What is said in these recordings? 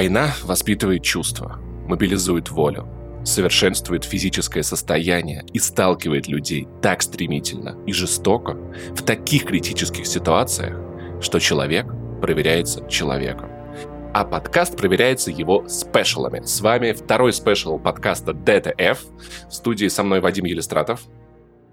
Война воспитывает чувства, мобилизует волю, совершенствует физическое состояние и сталкивает людей так стремительно и жестоко в таких критических ситуациях, что человек проверяется человеком. А подкаст проверяется его спешалами. С вами второй спешал подкаста DTF. В студии со мной Вадим Елистратов.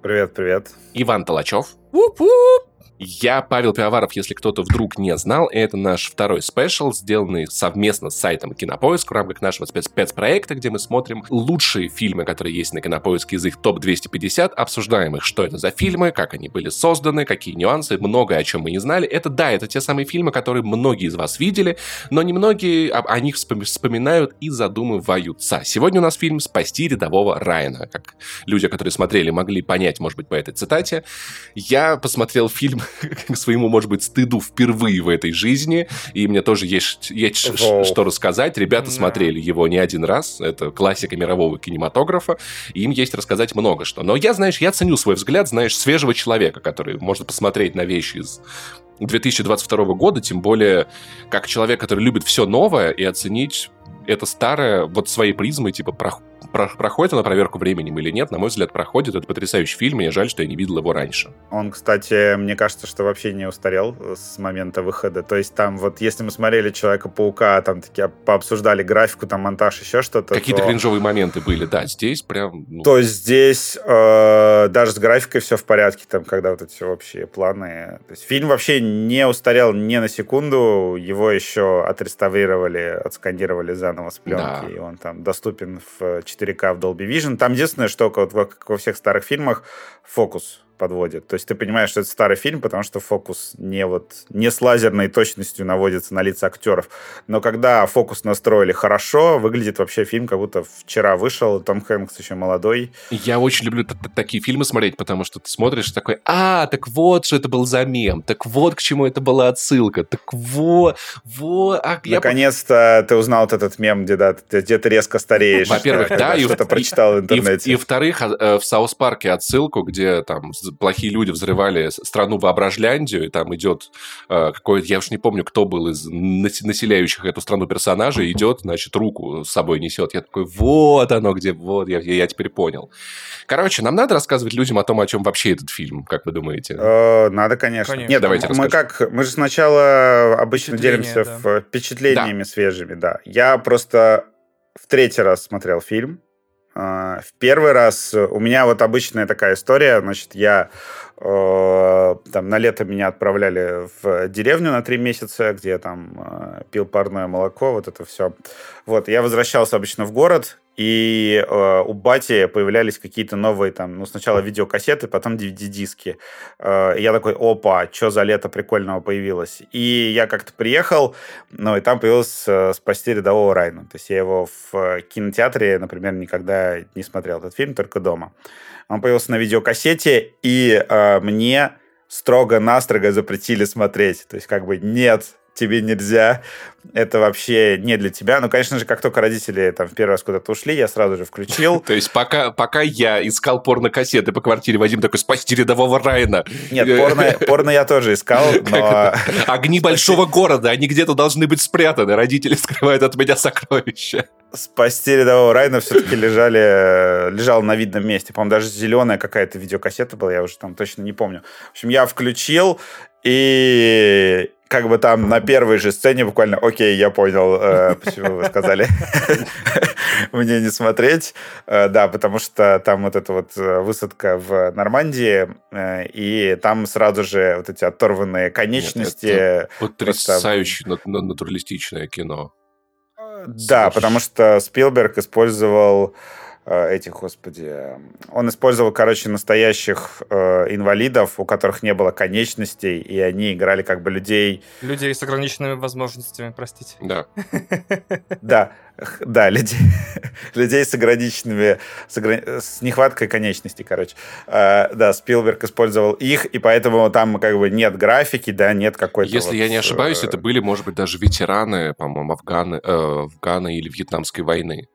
Привет, привет. Иван Толачев. Уп-уп. Я Павел Пивоваров, если кто-то вдруг не знал, это наш второй спешл, сделанный совместно с сайтом Кинопоиск в рамках нашего спецпроекта, где мы смотрим лучшие фильмы, которые есть на Кинопоиске из их топ-250, обсуждаем их, что это за фильмы, как они были созданы, какие нюансы, многое, о чем мы не знали. Это, да, это те самые фильмы, которые многие из вас видели, но немногие о, о них вспоминают и задумываются. Сегодня у нас фильм «Спасти рядового Райана». Как люди, которые смотрели, могли понять, может быть, по этой цитате. Я посмотрел фильм к своему, может быть, стыду впервые в этой жизни, и мне тоже есть, есть Воу. что рассказать. Ребята смотрели его не один раз, это классика мирового кинематографа, и им есть рассказать много что. Но я, знаешь, я ценю свой взгляд, знаешь, свежего человека, который может посмотреть на вещи из 2022 года, тем более как человек, который любит все новое, и оценить это старое вот своей призмой, типа, про проходит она проверку временем или нет, на мой взгляд, проходит. Это потрясающий фильм, мне жаль, что я не видел его раньше. Он, кстати, мне кажется, что вообще не устарел с момента выхода. То есть там вот, если мы смотрели Человека-паука, там такие пообсуждали графику, там монтаж, еще что-то. Какие-то то... кринжовые моменты были, да, здесь прям... Ну... То есть здесь э, даже с графикой все в порядке, там, когда вот эти общие планы. То есть фильм вообще не устарел ни на секунду, его еще отреставрировали, отсканировали заново с пленки, да. и он там доступен в 4К в Dolby Vision. Там единственное, что, как во всех старых фильмах, фокус подводит. То есть ты понимаешь, что это старый фильм, потому что фокус не вот не с лазерной точностью наводится на лица актеров. Но когда фокус настроили хорошо, выглядит вообще фильм, как будто вчера вышел, Том Хэнкс еще молодой. Я очень люблю такие фильмы смотреть, потому что ты смотришь такой, а, так вот, что это был за мем, так вот, к чему это была отсылка, так вот, вот. А, Наконец-то ты узнал вот этот мем, где, да, где ты резко стареешь. Во-первых, да, и что-то прочитал в интернете. И, во-вторых, а, в Саус Парке отсылку, где там плохие люди взрывали страну Воображляндию, и там идет э, какой-то, я уж не помню, кто был из населяющих эту страну персонажей, идет, значит, руку с собой несет. Я такой, вот оно где, вот, я, я теперь понял. Короче, нам надо рассказывать людям о том, о чем вообще этот фильм, как вы думаете? Э, надо, конечно. конечно. Нет, давайте мы как, мы же сначала обычно делимся да. впечатлениями да. свежими, да. Я просто в третий раз смотрел фильм, в первый раз у меня вот обычная такая история, значит, я э, там на лето меня отправляли в деревню на три месяца, где там э, пил парное молоко, вот это все. Вот, я возвращался обычно в город, и э, у бати появлялись какие-то новые там, ну, сначала видеокассеты, потом DVD-диски. Э, я такой, опа, что за лето прикольного появилось. И я как-то приехал, ну, и там появился э, «Спасти рядового Райна». То есть я его в кинотеатре, например, никогда не смотрел этот фильм, только дома. Он появился на видеокассете, и э, мне строго-настрого запретили смотреть. То есть как бы нет, тебе нельзя, это вообще не для тебя. Ну, конечно же, как только родители там в первый раз куда-то ушли, я сразу же включил. То есть пока, пока я искал порно-кассеты по квартире, Вадим такой, спасти рядового Райана. Нет, порно, порно я тоже искал, но... Огни большого города, они где-то должны быть спрятаны. Родители скрывают от меня сокровища. Спасти рядового Райана все-таки лежали, лежал на видном месте. По-моему, даже зеленая какая-то видеокассета была, я уже там точно не помню. В общем, я включил, и как бы там на первой же сцене буквально, окей, я понял, э, почему вы сказали мне не смотреть. Э, да, потому что там вот эта вот э, высадка в Нормандии, э, и там сразу же вот эти оторванные конечности. Потрясающе просто... натуралистичное кино. Да, потому что Спилберг использовал этих, господи, он использовал, короче, настоящих э, инвалидов, у которых не было конечностей, и они играли как бы людей... Людей с ограниченными возможностями, простите. Да. Да, да, людей, людей с ограниченными, с, ограни... с нехваткой конечностей, короче. Э, да, Спилберг использовал их, и поэтому там как бы нет графики, да, нет какой-то... Если вот, я не ошибаюсь, э... это были, может быть, даже ветераны, по-моему, Афганы, э, Афганы или Вьетнамской войны.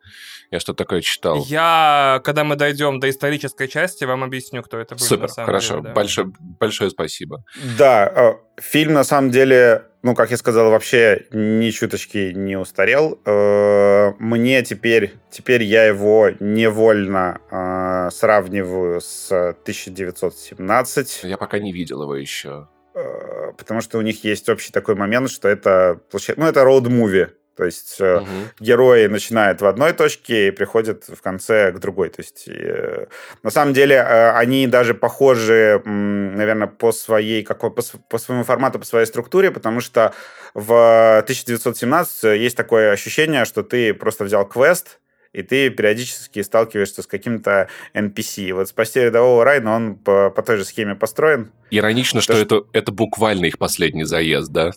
Я что такое читал. Я, когда мы дойдем до исторической части, вам объясню, кто это был. Супер, хорошо. Деле, да. большое, большое спасибо. Да, э, фильм на самом деле ну, как я сказал, вообще ни чуточки не устарел. Э, мне теперь, теперь я его невольно э, сравниваю с 1917. Я пока не видел его еще. Потому что у них есть общий такой момент, что это, ну, это роуд-муви. То есть угу. герои начинают в одной точке и приходят в конце к другой. То есть э, на самом деле э, они даже похожи, наверное, по своей какой по, по своему формату, по своей структуре, потому что в 1917 есть такое ощущение, что ты просто взял квест, и ты периодически сталкиваешься с каким-то NPC. Вот «Спасти рядового Райна», он по, по той же схеме построен. Иронично, что, что это, это буквально их последний заезд, да?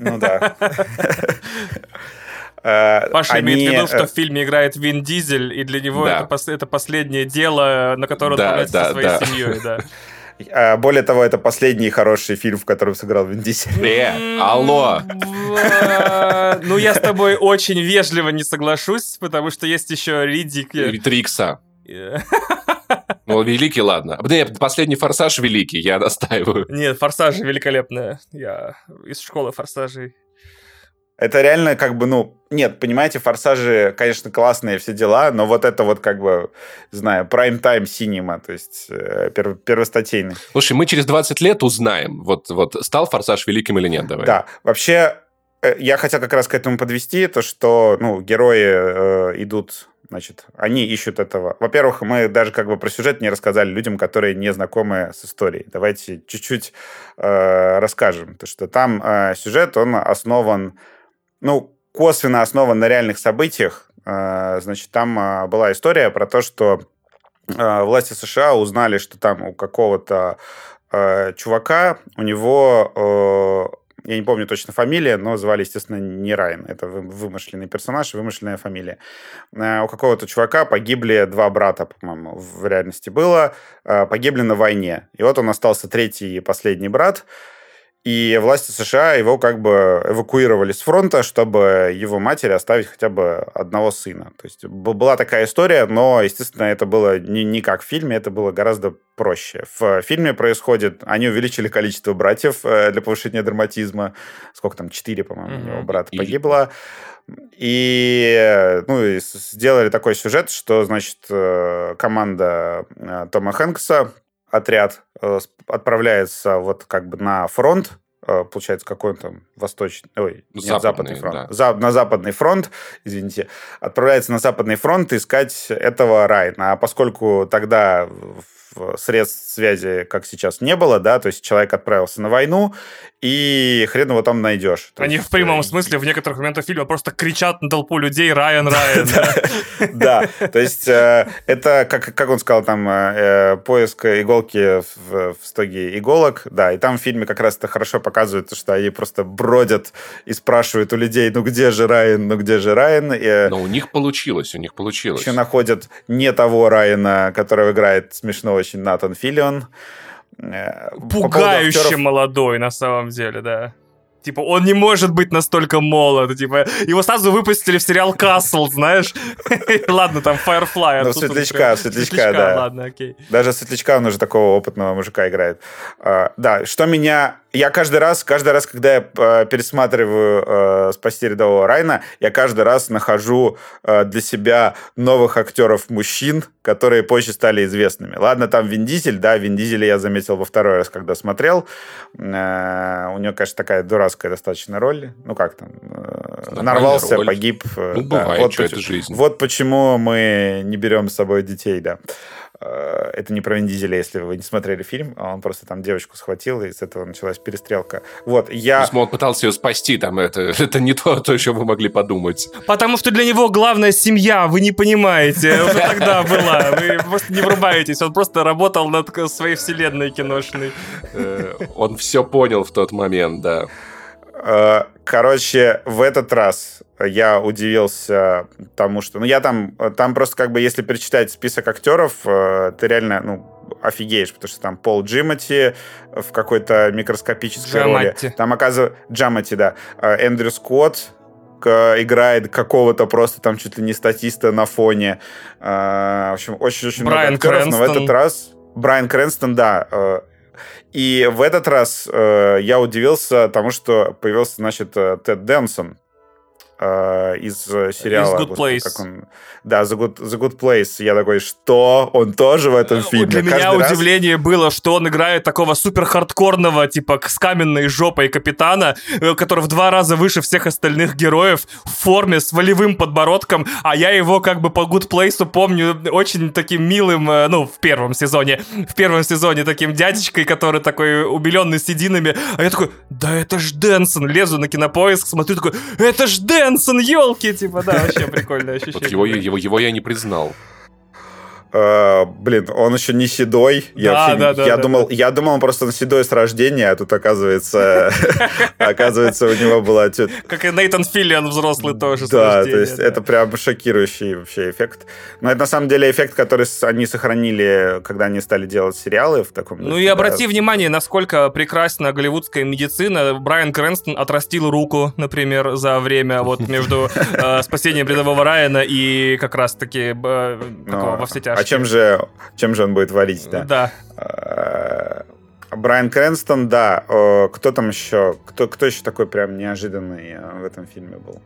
Ну да. Э, Паша Они... имеет в виду, что э, в фильме играет Вин Дизель, и для него да. это, это последнее дело, на которое он отправляется да, со своей да. семьей, да. А, более того, это последний хороший фильм, в котором сыграл Вин Дизель. Э, алло! Ну, я с тобой очень вежливо не соглашусь, потому что есть еще Ридик. Трикса. Ну, великий, ладно. Нет, последний форсаж великий, я настаиваю. Нет, форсажи великолепные. Я из школы форсажей. Это реально как бы, ну, нет, понимаете, форсажи, конечно, классные все дела, но вот это вот как бы, знаю, prime-time cinema, то есть э, перв, первостатейный. Слушай, мы через 20 лет узнаем, вот, вот стал форсаж великим или нет, давай. Да, вообще, э, я хотел как раз к этому подвести, то, что, ну, герои э, идут Значит, они ищут этого. Во-первых, мы даже как бы про сюжет не рассказали людям, которые не знакомы с историей. Давайте чуть-чуть э, расскажем. То, что там э, сюжет, он основан, ну, косвенно основан на реальных событиях. Э, значит, там э, была история про то, что э, власти США узнали, что там у какого-то чувака, у него э, я не помню точно фамилия, но звали, естественно, не Райан. Это вымышленный персонаж, вымышленная фамилия. У какого-то чувака погибли два брата, по-моему, в реальности было. Погибли на войне. И вот он остался третий и последний брат. И власти США его как бы эвакуировали с фронта, чтобы его матери оставить хотя бы одного сына. То есть была такая история, но, естественно, это было не, не как в фильме, это было гораздо проще. В фильме происходит... Они увеличили количество братьев э, для повышения драматизма. Сколько там? Четыре, по-моему, mm-hmm. у него брата погибло. И, ну, и сделали такой сюжет, что, значит, э, команда э, Тома Хэнкса отряд э, отправляется вот как бы на фронт, э, получается, какой он там восточный, ой, нет, западный, западный фронт, да. За, на западный фронт, извините, отправляется на западный фронт искать этого Райна. А поскольку тогда средств связи, как сейчас, не было, да, то есть человек отправился на войну, и хрен его там найдешь. Они есть, в прямом э, смысле в некоторых моментах фильма просто кричат на толпу людей «Райан, Райан». Да, то есть э, это, как он сказал, там э, поиск иголки в стоге иголок, да, и там в фильме как раз это хорошо показывает, что они просто бродят и спрашивают у людей, ну где же Райан, ну где же Райан. Но у них получилось, у них получилось. Еще находят не того Райана, которого играет смешного очень Натан Филлион. Э, Пугающе актеров... молодой, на самом деле, да. Типа, он не может быть настолько молод. Типа, его сразу выпустили в сериал Касл, знаешь? Ладно, там Firefly. Ну, светлячка, светлячка, да. Ладно, окей. Даже светлячка он уже такого опытного мужика играет. А, да, что меня я каждый раз, каждый раз, когда я э, пересматриваю э, «Спасти рядового Райна», я каждый раз нахожу э, для себя новых актеров-мужчин, которые позже стали известными. Ладно, там Вин Дизель, да, Вин Дизеля я заметил во второй раз, когда смотрел. Э, у него, конечно, такая дурацкая достаточно роль. Ну, как там, э, нарвался, роль. погиб. Э, ну, бывает, да. вот, что это жизнь. Вот почему мы не берем с собой детей, да. Э, это не про Вин Дизеля, если вы не смотрели фильм, а он просто там девочку схватил, и с этого началась перестрелка. Вот, я... То он пытался ее спасти, там, это, это не то, то, что вы могли подумать. Потому что для него главная семья, вы не понимаете, уже тогда была, вы просто не врубаетесь, он просто работал над своей вселенной киношной. Э, он все понял в тот момент, да. Э, короче, в этот раз я удивился тому, что... Ну, я там... Там просто как бы, если перечитать список актеров, э, ты реально, ну, офигеешь, потому что там Пол Джимати в какой-то микроскопической Джамати. роли. Там оказывается... Джамати, да. Э, Эндрю Скотт, играет какого-то просто там чуть ли не статиста на фоне. В общем, очень-очень много актеров, но в этот раз Брайан Крэнстон, да, И в этот раз э, я удивился тому, что появился, значит, э, Тед Дэнсон, э, из э, сериала. Из Good Place. Как он, да, The Good, The Good Place. Я такой, что? Он тоже в этом э, фильме? Для меня раз... удивление было, что он играет такого супер хардкорного, типа, с каменной жопой капитана, который в два раза выше всех остальных героев, в форме, с волевым подбородком, а я его как бы по Good Place помню очень таким милым, ну, в первом сезоне, в первом сезоне таким дядечкой, который такой убеленный сединами, а я такой, да это ж Дэнсон, лезу на кинопоиск, смотрю, такой, это ж Дэнсон! Мэнсон, елки, типа, да, вообще прикольное ощущение. Вот его, его, его я не признал. Uh, блин, он еще не седой. Я, да, вообще, да, да, я, да, думал, да. я думал, он просто седой с рождения, а тут, оказывается, оказывается, у него была... Как и Нейтан Филлиан взрослый тоже Да, то есть это прям шокирующий вообще эффект. Но это на самом деле эффект, который они сохранили, когда они стали делать сериалы в таком... Ну и обрати внимание, насколько прекрасна голливудская медицина. Брайан Крэнстон отрастил руку, например, за время вот между э, спасением рядового Райана и как раз-таки э, во все тяжкие а чем же, чем же он будет варить, да? Да. А, Брайан Крэнстон, да. Кто там еще? Кто, кто еще такой прям неожиданный э, в этом фильме был?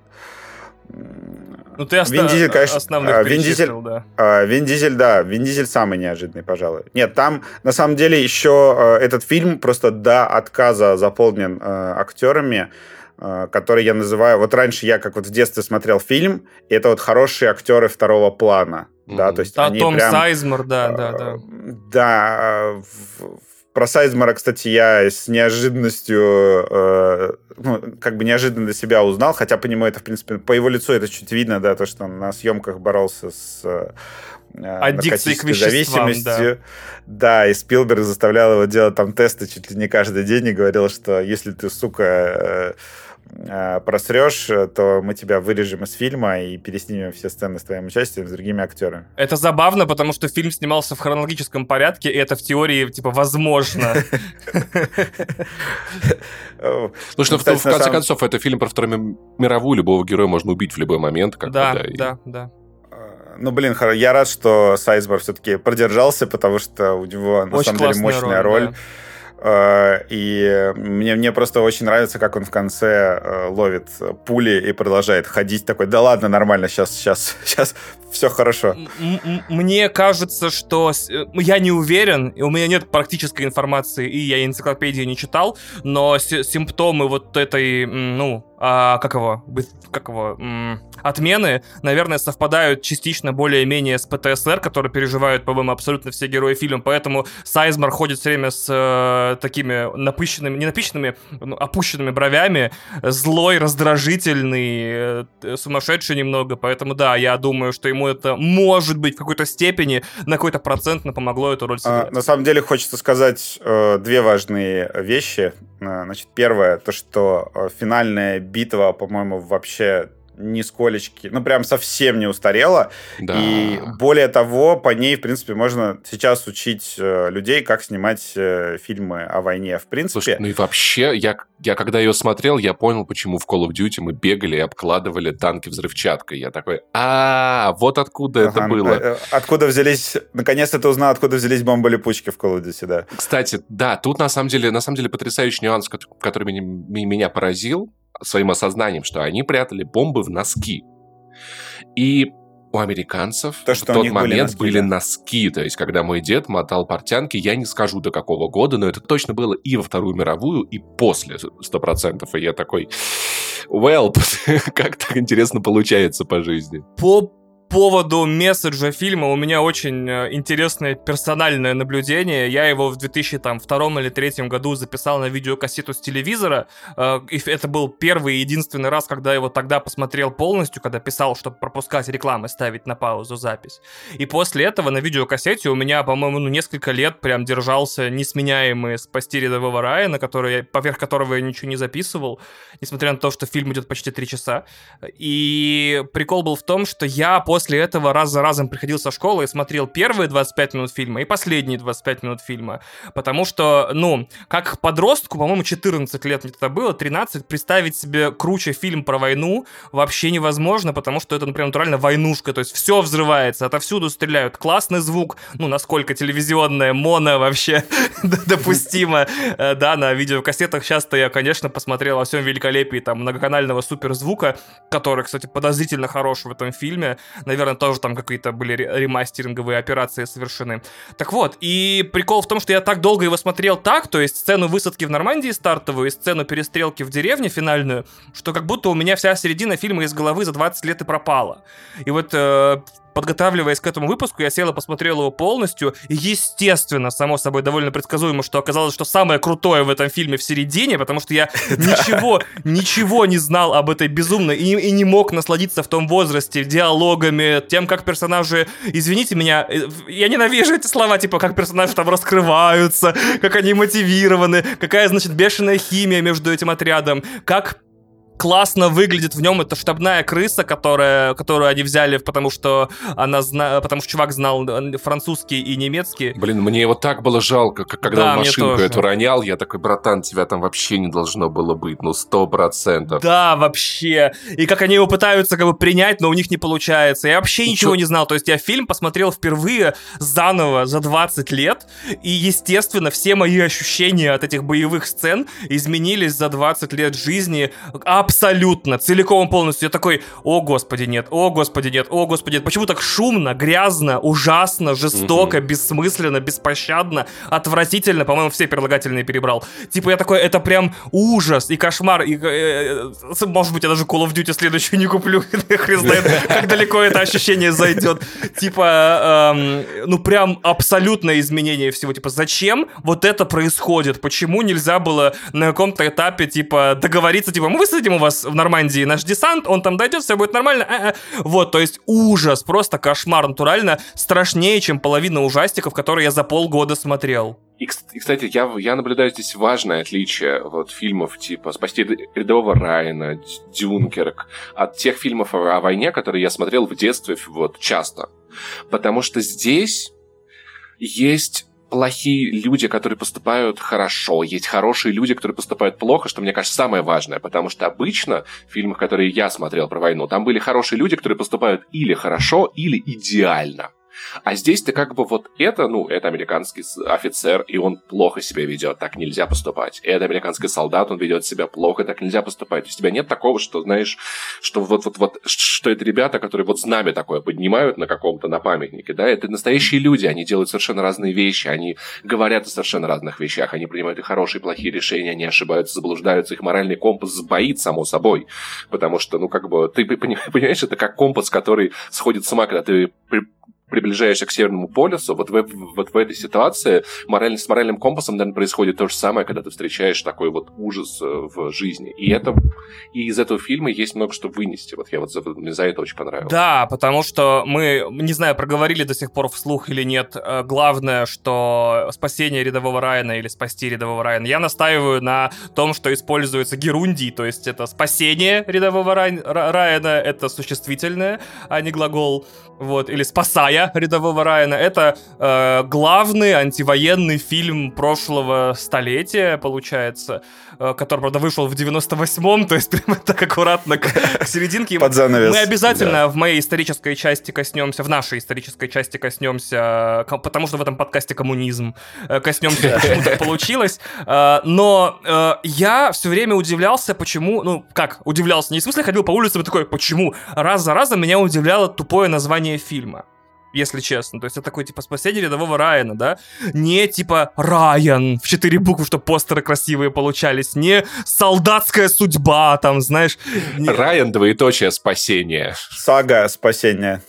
Ну, ты оста- Вин Дизель, конечно, основных а, Вин Дизель, да. А, Вин Дизель, да. Вин Дизель самый неожиданный, пожалуй. Нет, там, на самом деле, еще э, этот фильм просто до отказа заполнен э, актерами, который я называю... Вот раньше я, как вот в детстве смотрел фильм, и это вот хорошие актеры второго плана. Mm-hmm. Да, то есть да, они Том прям, Сайзмор, да, да, да. Да, в, про Сайзмора, кстати, я с неожиданностью, э, ну, как бы неожиданно для себя узнал, хотя по нему это, в принципе, по его лицу это чуть видно, да, то, что он на съемках боролся с э, наркотической зависимостью. Да. да, и Спилберг заставлял его делать там тесты чуть ли не каждый день и говорил, что если ты, сука, э, Э, просрешь, то мы тебя вырежем из фильма и переснимем все сцены с твоим участием с другими актерами. Это забавно, потому что фильм снимался в хронологическом порядке, и это в теории, типа, возможно. Слушай, ну, в конце концов, это фильм про Вторую мировую, любого героя можно убить в любой момент. Да, да, да. Ну, блин, я рад, что Сайсбор все-таки продержался, потому что у него, на самом деле, мощная роль. Э, и мне, мне просто очень нравится, как он в конце э, ловит пули и продолжает ходить такой, да ладно, нормально, сейчас, сейчас, сейчас все хорошо. Мне кажется, что э, я не уверен, у меня нет практической информации, и я энциклопедии не читал, но симптомы вот этой, ну, а, как его, как его, отмены, наверное, совпадают частично более-менее с ПТСР, который переживают, по-моему, абсолютно все герои фильма, поэтому Сайзмар ходит все время с э, такими напыщенными, не напыщенными, ну, опущенными бровями, злой, раздражительный, э, сумасшедший немного, поэтому да, я думаю, что ему это может быть в какой-то степени, на какой-то процент помогло эту роль. А, на самом деле хочется сказать э, две важные вещи. Э, значит, первое, то, что э, финальная битва, по-моему, вообще нисколечки, ну прям совсем не устарела. Да. И более того, по ней, в принципе, можно сейчас учить э, людей, как снимать э, фильмы о войне. В принципе. Слушай, ну и вообще, я, я когда ее смотрел, я понял, почему в Call of Duty мы бегали и обкладывали танки взрывчаткой. Я такой, а, вот откуда ага, это было. Э, откуда взялись, наконец-то ты узнал, откуда взялись бомбы-липучки в Call of Duty, да. Кстати, да, тут на самом деле, на самом деле потрясающий нюанс, который меня, меня поразил своим осознанием, что они прятали бомбы в носки. И у американцев то, что в тот момент были носки, были да. носки. То есть, когда мой дед мотал портянки, я не скажу до какого года, но это точно было и во Вторую мировую, и после, сто процентов. И я такой, well, как так интересно получается по жизни. По поводу месседжа фильма у меня очень э, интересное персональное наблюдение. Я его в 2002 или 2003 году записал на видеокассету с телевизора. Э, и это был первый и единственный раз, когда я его тогда посмотрел полностью, когда писал, чтобы пропускать рекламы, ставить на паузу запись. И после этого на видеокассете у меня, по-моему, ну, несколько лет прям держался несменяемый «Спасти рядового Райана», который, поверх которого я ничего не записывал, несмотря на то, что фильм идет почти три часа. И прикол был в том, что я после после этого раз за разом приходил со школы и смотрел первые 25 минут фильма и последние 25 минут фильма. Потому что, ну, как подростку, по-моему, 14 лет мне тогда было, 13, представить себе круче фильм про войну вообще невозможно, потому что это, например, натурально войнушка, то есть все взрывается, отовсюду стреляют. Классный звук, ну, насколько телевизионная моно вообще допустимо, э, да, на видеокассетах. Часто я, конечно, посмотрел во всем великолепии там многоканального суперзвука, который, кстати, подозрительно хорош в этом фильме. Наверное, тоже там какие-то были ремастеринговые операции совершены. Так вот, и прикол в том, что я так долго его смотрел так, то есть сцену высадки в Нормандии стартовую и сцену перестрелки в деревне финальную, что как будто у меня вся середина фильма из головы за 20 лет и пропала. И вот э, подготавливаясь к этому выпуску, я сел и посмотрел его полностью. И, естественно, само собой, довольно предсказуемо, что оказалось, что самое крутое в этом фильме в середине, потому что я ничего, ничего не знал об этой безумной и, и не мог насладиться в том возрасте диалогами, тем, как персонажи, извините меня, э, я ненавижу эти слова, типа, как персонажи там раскрываются, как они мотивированы, какая, значит, бешеная химия между этим отрядом, как классно выглядит в нем эта штабная крыса, которая, которую они взяли, потому что она зна... потому что чувак знал французский и немецкий. Блин, мне его так было жалко, как когда да, он машинку эту ронял, я такой, братан, тебя там вообще не должно было быть, ну сто процентов. Да, вообще. И как они его пытаются как бы принять, но у них не получается. Я вообще и ничего чё? не знал. То есть я фильм посмотрел впервые заново за 20 лет, и, естественно, все мои ощущения от этих боевых сцен изменились за 20 лет жизни. Абсолютно, целиком полностью. Я такой, о господи, нет, о господи, нет, о господи, нет. Почему так шумно, грязно, ужасно, жестоко, угу. бессмысленно, беспощадно, отвратительно, по-моему, все прилагательные перебрал. Типа я такой, это прям ужас и кошмар. И, э, э может быть, я даже Call of Duty следующую не куплю. Хрен знает, как далеко это ощущение зайдет. Типа, эм, ну прям абсолютное изменение всего. Типа, зачем вот это происходит? Почему нельзя было на каком-то этапе, типа, договориться, типа, мы высадим у вас в Нормандии наш десант, он там дойдет, все будет нормально. А-а. Вот, то есть ужас, просто кошмар, натурально страшнее, чем половина ужастиков, которые я за полгода смотрел. И, кстати, я, я наблюдаю здесь важное отличие вот фильмов типа «Спасти рядового Райана», «Дюнкерк» от тех фильмов о, о войне, которые я смотрел в детстве вот часто. Потому что здесь есть плохие люди, которые поступают хорошо, есть хорошие люди, которые поступают плохо, что мне кажется самое важное, потому что обычно в фильмах, которые я смотрел про войну, там были хорошие люди, которые поступают или хорошо, или идеально. А здесь-то как бы вот это, ну, это американский офицер, и он плохо себя ведет, так нельзя поступать. Это американский солдат, он ведет себя плохо, так нельзя поступать. То есть у тебя нет такого, что, знаешь, что вот, вот, вот, что это ребята, которые вот знамя такое поднимают на каком-то, на памятнике, да, это настоящие люди, они делают совершенно разные вещи, они говорят о совершенно разных вещах, они принимают и хорошие, и плохие решения, они ошибаются, заблуждаются, их моральный компас сбоит, само собой, потому что, ну, как бы, ты понимаешь, это как компас, который сходит с ума, когда ты приближаешься к Северному полюсу, вот в, вот в этой ситуации мораль, с моральным компасом, наверное, происходит то же самое, когда ты встречаешь такой вот ужас э, в жизни. И это и из этого фильма есть много что вынести. Вот я вот за, мне за это очень понравилось. Да, потому что мы, не знаю, проговорили до сих пор вслух или нет, э, главное, что спасение рядового Райана или спасти рядового Райана. Я настаиваю на том, что используется герундий, то есть это спасение рядового Райана, это существительное, а не глагол, вот, или спасая рядового Райана. Это э, главный антивоенный фильм прошлого столетия, получается, э, который, правда, вышел в 98-м, то есть прямо так аккуратно к, к серединке. Под занавес. Мы обязательно да. в моей исторической части коснемся, в нашей исторической части коснемся, потому что в этом подкасте коммунизм, э, коснемся, почему так получилось. Э, но э, я все время удивлялся, почему, ну, как, удивлялся, не в смысле ходил по улице и такой, почему? Раз за разом меня удивляло тупое название фильма если честно. То есть это такой, типа, спасение рядового Райана, да? Не, типа, Райан в четыре буквы, чтобы постеры красивые получались. Не солдатская судьба, там, знаешь. Не... Райан, двоеточие, спасение. Сага спасения.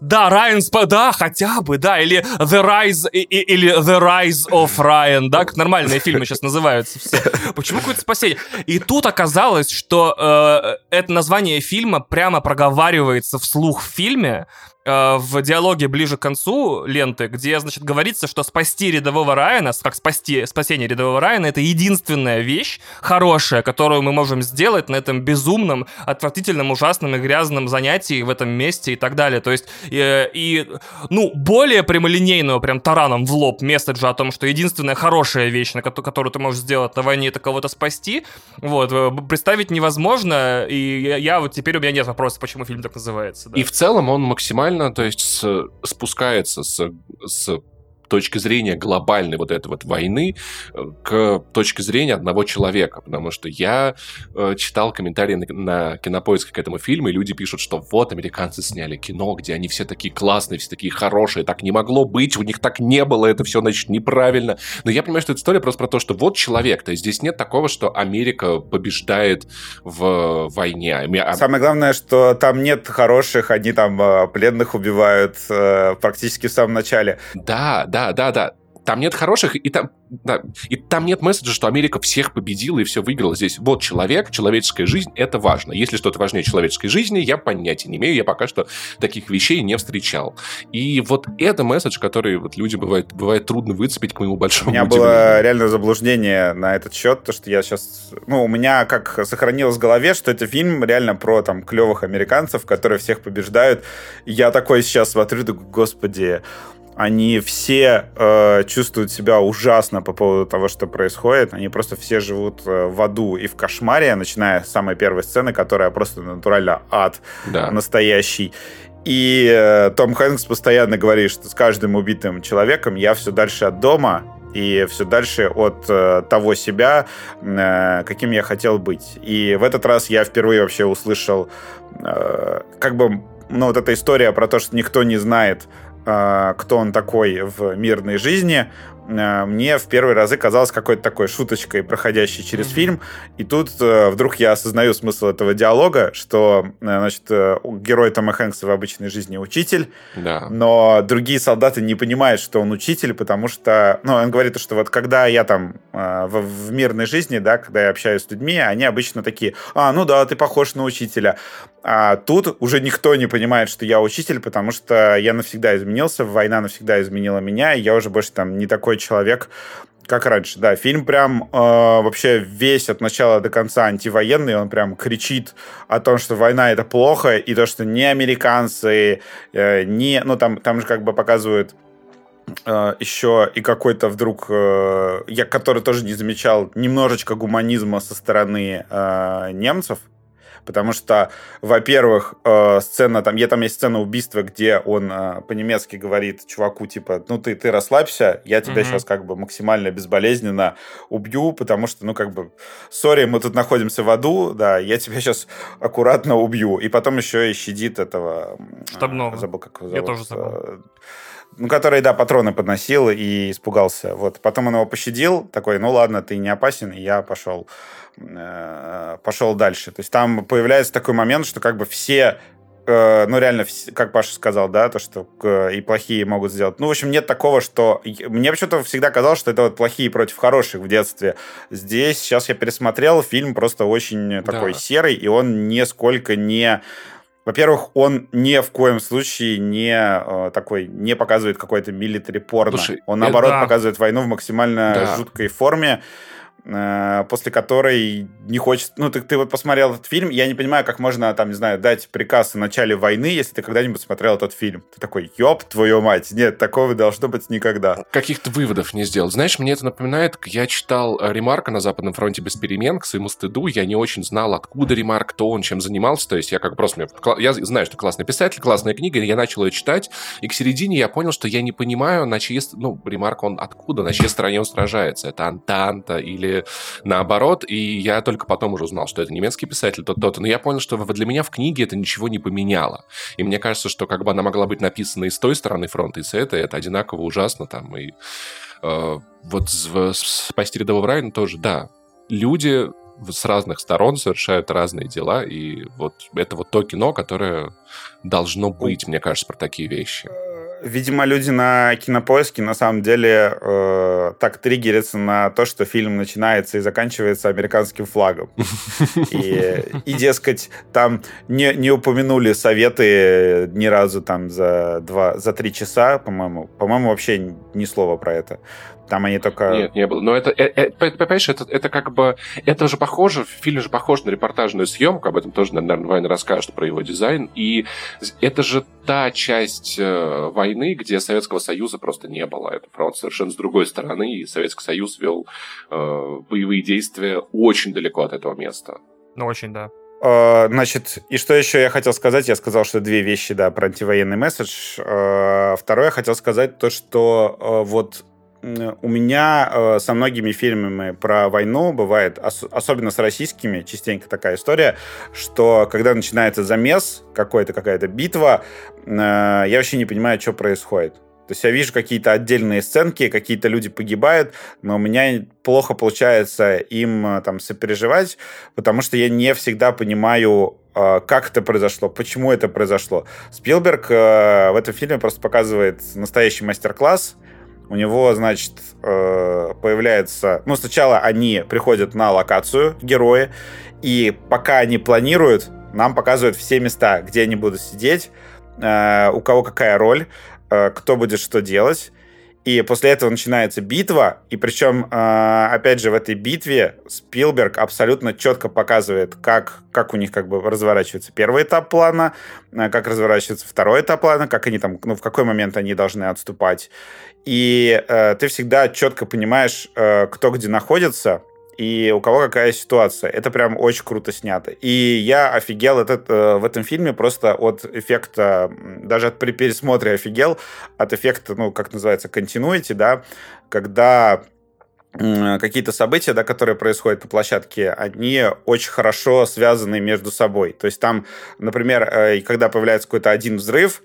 Да, Райан, да, хотя бы, да, или The Rise, и, или The Rise of Ryan, да, как нормальные фильмы сейчас называются все. Почему какое-то спасение? И тут оказалось, что э, это название фильма прямо проговаривается вслух в фильме, в диалоге ближе к концу ленты, где, значит, говорится, что спасти рядового Райана, как спасти, спасение рядового Райана, это единственная вещь хорошая, которую мы можем сделать на этом безумном, отвратительном, ужасном и грязном занятии в этом месте и так далее. То есть, и, и ну, более прямолинейного, прям тараном в лоб месседжа о том, что единственная хорошая вещь, на которую ты можешь сделать на войне, это кого-то спасти, вот, э, представить невозможно, и я, я вот теперь у меня нет вопроса, почему фильм так называется. Да. И в целом он максимально реально, то есть с, спускается с, с точки зрения глобальной вот этой вот войны э, к точке зрения одного человека. Потому что я э, читал комментарии на, на кинопоиске к этому фильму, и люди пишут, что вот американцы сняли кино, где они все такие классные, все такие хорошие, так не могло быть, у них так не было, это все, значит, неправильно. Но я понимаю, что эта история просто про то, что вот человек, то есть здесь нет такого, что Америка побеждает в войне. А Самое главное, что там нет хороших, они там э, пленных убивают э, практически в самом начале. Да, да, да, да, да. Там нет хороших, и там да, и там нет месседжа, что Америка всех победила и все выиграла здесь. Вот человек, человеческая жизнь, это важно. Если что-то важнее человеческой жизни, я понятия не имею, я пока что таких вещей не встречал. И вот это месседж, который вот люди бывает, бывает трудно выцепить, к моему большому У меня удивлению. было реально заблуждение на этот счет, то, что я сейчас... Ну, у меня как сохранилось в голове, что это фильм реально про там клевых американцев, которые всех побеждают. я такой сейчас смотрю, думаю, господи, они все э, чувствуют себя ужасно по поводу того, что происходит. Они просто все живут э, в аду и в кошмаре, начиная с самой первой сцены, которая просто натурально ад да. настоящий. И э, Том Хэнкс постоянно говорит, что с каждым убитым человеком я все дальше от дома и все дальше от э, того себя, э, каким я хотел быть. И в этот раз я впервые вообще услышал, э, как бы, ну, вот эта история про то, что никто не знает, кто он такой в мирной жизни, а, мне в первые разы казалось какой-то такой шуточкой, проходящей через mm-hmm. фильм. И тут э, вдруг я осознаю смысл этого диалога, что, э, значит, э, герой Тома Хэнкса в обычной жизни учитель, да. но другие солдаты не понимают, что он учитель, потому что, ну, он говорит, что вот когда я там в, в мирной жизни, да, когда я общаюсь с людьми, они обычно такие, а, ну да, ты похож на учителя. А тут уже никто не понимает, что я учитель, потому что я навсегда изменился, война навсегда изменила меня, и я уже больше там не такой человек, как раньше, да. Фильм прям э, вообще весь от начала до конца антивоенный, он прям кричит о том, что война это плохо, и то, что не американцы, э, не, ну там, там же как бы показывают Uh, еще и какой-то вдруг, uh, я который тоже не замечал, немножечко гуманизма со стороны uh, немцев, потому что, во-первых, э, сцена, там, я там есть сцена убийства, где он э, по-немецки говорит чуваку, типа, ну ты, ты расслабься, я тебя mm-hmm. сейчас как бы максимально безболезненно убью, потому что, ну как бы, сори, мы тут находимся в аду, да, я тебя сейчас аккуратно убью. И потом еще и щадит этого... Штабного. Забыл, как его зовут. Я тоже забыл э, ну, который, да, патроны подносил и испугался. Вот. Потом он его пощадил, такой, ну ладно, ты не опасен, и я пошел. Э, пошел дальше. То есть там появляется такой момент, что как бы все э, ну, реально, как Паша сказал, да, то, что и плохие могут сделать. Ну, в общем, нет такого, что... Мне почему-то всегда казалось, что это вот плохие против хороших в детстве. Здесь, сейчас я пересмотрел, фильм просто очень да. такой серый, и он нисколько не... Во-первых, он ни в коем случае не э, такой, не показывает какой-то милитари порно. Слушай, он, наоборот, да. показывает войну в максимально да. жуткой форме. Э, после которой не хочет... Ну, ты, ты вот посмотрел этот фильм, я не понимаю, как можно, там, не знаю, дать приказ о начале войны, если ты когда-нибудь смотрел этот фильм. Ты такой, ёб твою мать, нет, такого должно быть никогда. Каких-то выводов не сделал. Знаешь, мне это напоминает, я читал Ремарка на Западном фронте без перемен, к своему стыду, я не очень знал, откуда Ремарк, кто он, чем занимался, то есть я как просто... Я знаю, что классный писатель, классная книга, я начал ее читать, и к середине я понял, что я не понимаю, на чьей... Ну, Ремарк, он откуда, на чьей стороне он сражается? Это Антанта или наоборот, и я только потом уже узнал, что это немецкий писатель, тот-тот. Но я понял, что для меня в книге это ничего не поменяло. И мне кажется, что как бы она могла быть написана и с той стороны фронта, и с этой, это одинаково ужасно там. И э, вот «Спасти рядового Райана» тоже, да, люди с разных сторон совершают разные дела, и вот это вот то кино, которое должно быть, мне кажется, про такие вещи видимо, люди на кинопоиске на самом деле э, так триггерятся на то, что фильм начинается и заканчивается американским флагом. И, и дескать, там не, не упомянули советы ни разу там за два, за три часа, по-моему. По-моему, вообще ни слова про это. Там они только... Нет, не было. Но это, это, это понимаешь, это, это как бы... Это же похоже, фильм же похож на репортажную съемку, об этом тоже, наверное, Вайн расскажет про его дизайн. И это же та часть э, войны, где Советского Союза просто не было. Это фронт совершенно с другой стороны, и Советский Союз вел э, боевые действия очень далеко от этого места. Ну, очень, да. Э, значит, и что еще я хотел сказать? Я сказал, что две вещи, да, про антивоенный месседж. Э, второе, я хотел сказать то, что вот у меня э, со многими фильмами про войну бывает, ос- особенно с российскими, частенько такая история, что когда начинается замес, какой-то какая-то битва, э, я вообще не понимаю, что происходит. То есть я вижу какие-то отдельные сценки, какие-то люди погибают, но у меня плохо получается им э, там сопереживать, потому что я не всегда понимаю, э, как это произошло, почему это произошло. Спилберг э, в этом фильме просто показывает настоящий мастер-класс, у него, значит, э, появляется... Ну, сначала они приходят на локацию, герои, и пока они планируют, нам показывают все места, где они будут сидеть, э, у кого какая роль, э, кто будет что делать. И после этого начинается битва, и причем, опять же, в этой битве Спилберг абсолютно четко показывает, как, как у них как бы разворачивается первый этап плана, как разворачивается второй этап плана, как они там, ну, в какой момент они должны отступать и э, ты всегда четко понимаешь, э, кто где находится, и у кого какая ситуация. Это прям очень круто снято. И я офигел этот, э, в этом фильме просто от эффекта, даже от, при пересмотре офигел, от эффекта, ну, как называется, continuity, да, когда какие-то события, да, которые происходят на площадке, они очень хорошо связаны между собой. То есть там, например, э, когда появляется какой-то один взрыв,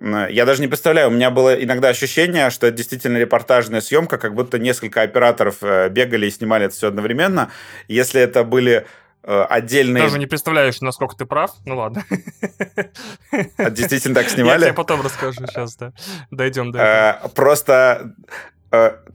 я даже не представляю, у меня было иногда ощущение, что это действительно репортажная съемка, как будто несколько операторов э, бегали и снимали это все одновременно. Если это были э, отдельные... Даже не представляешь, насколько ты прав. Ну ладно. А действительно так снимали? Я тебе потом расскажу сейчас, да. Дойдем до этого. Э, просто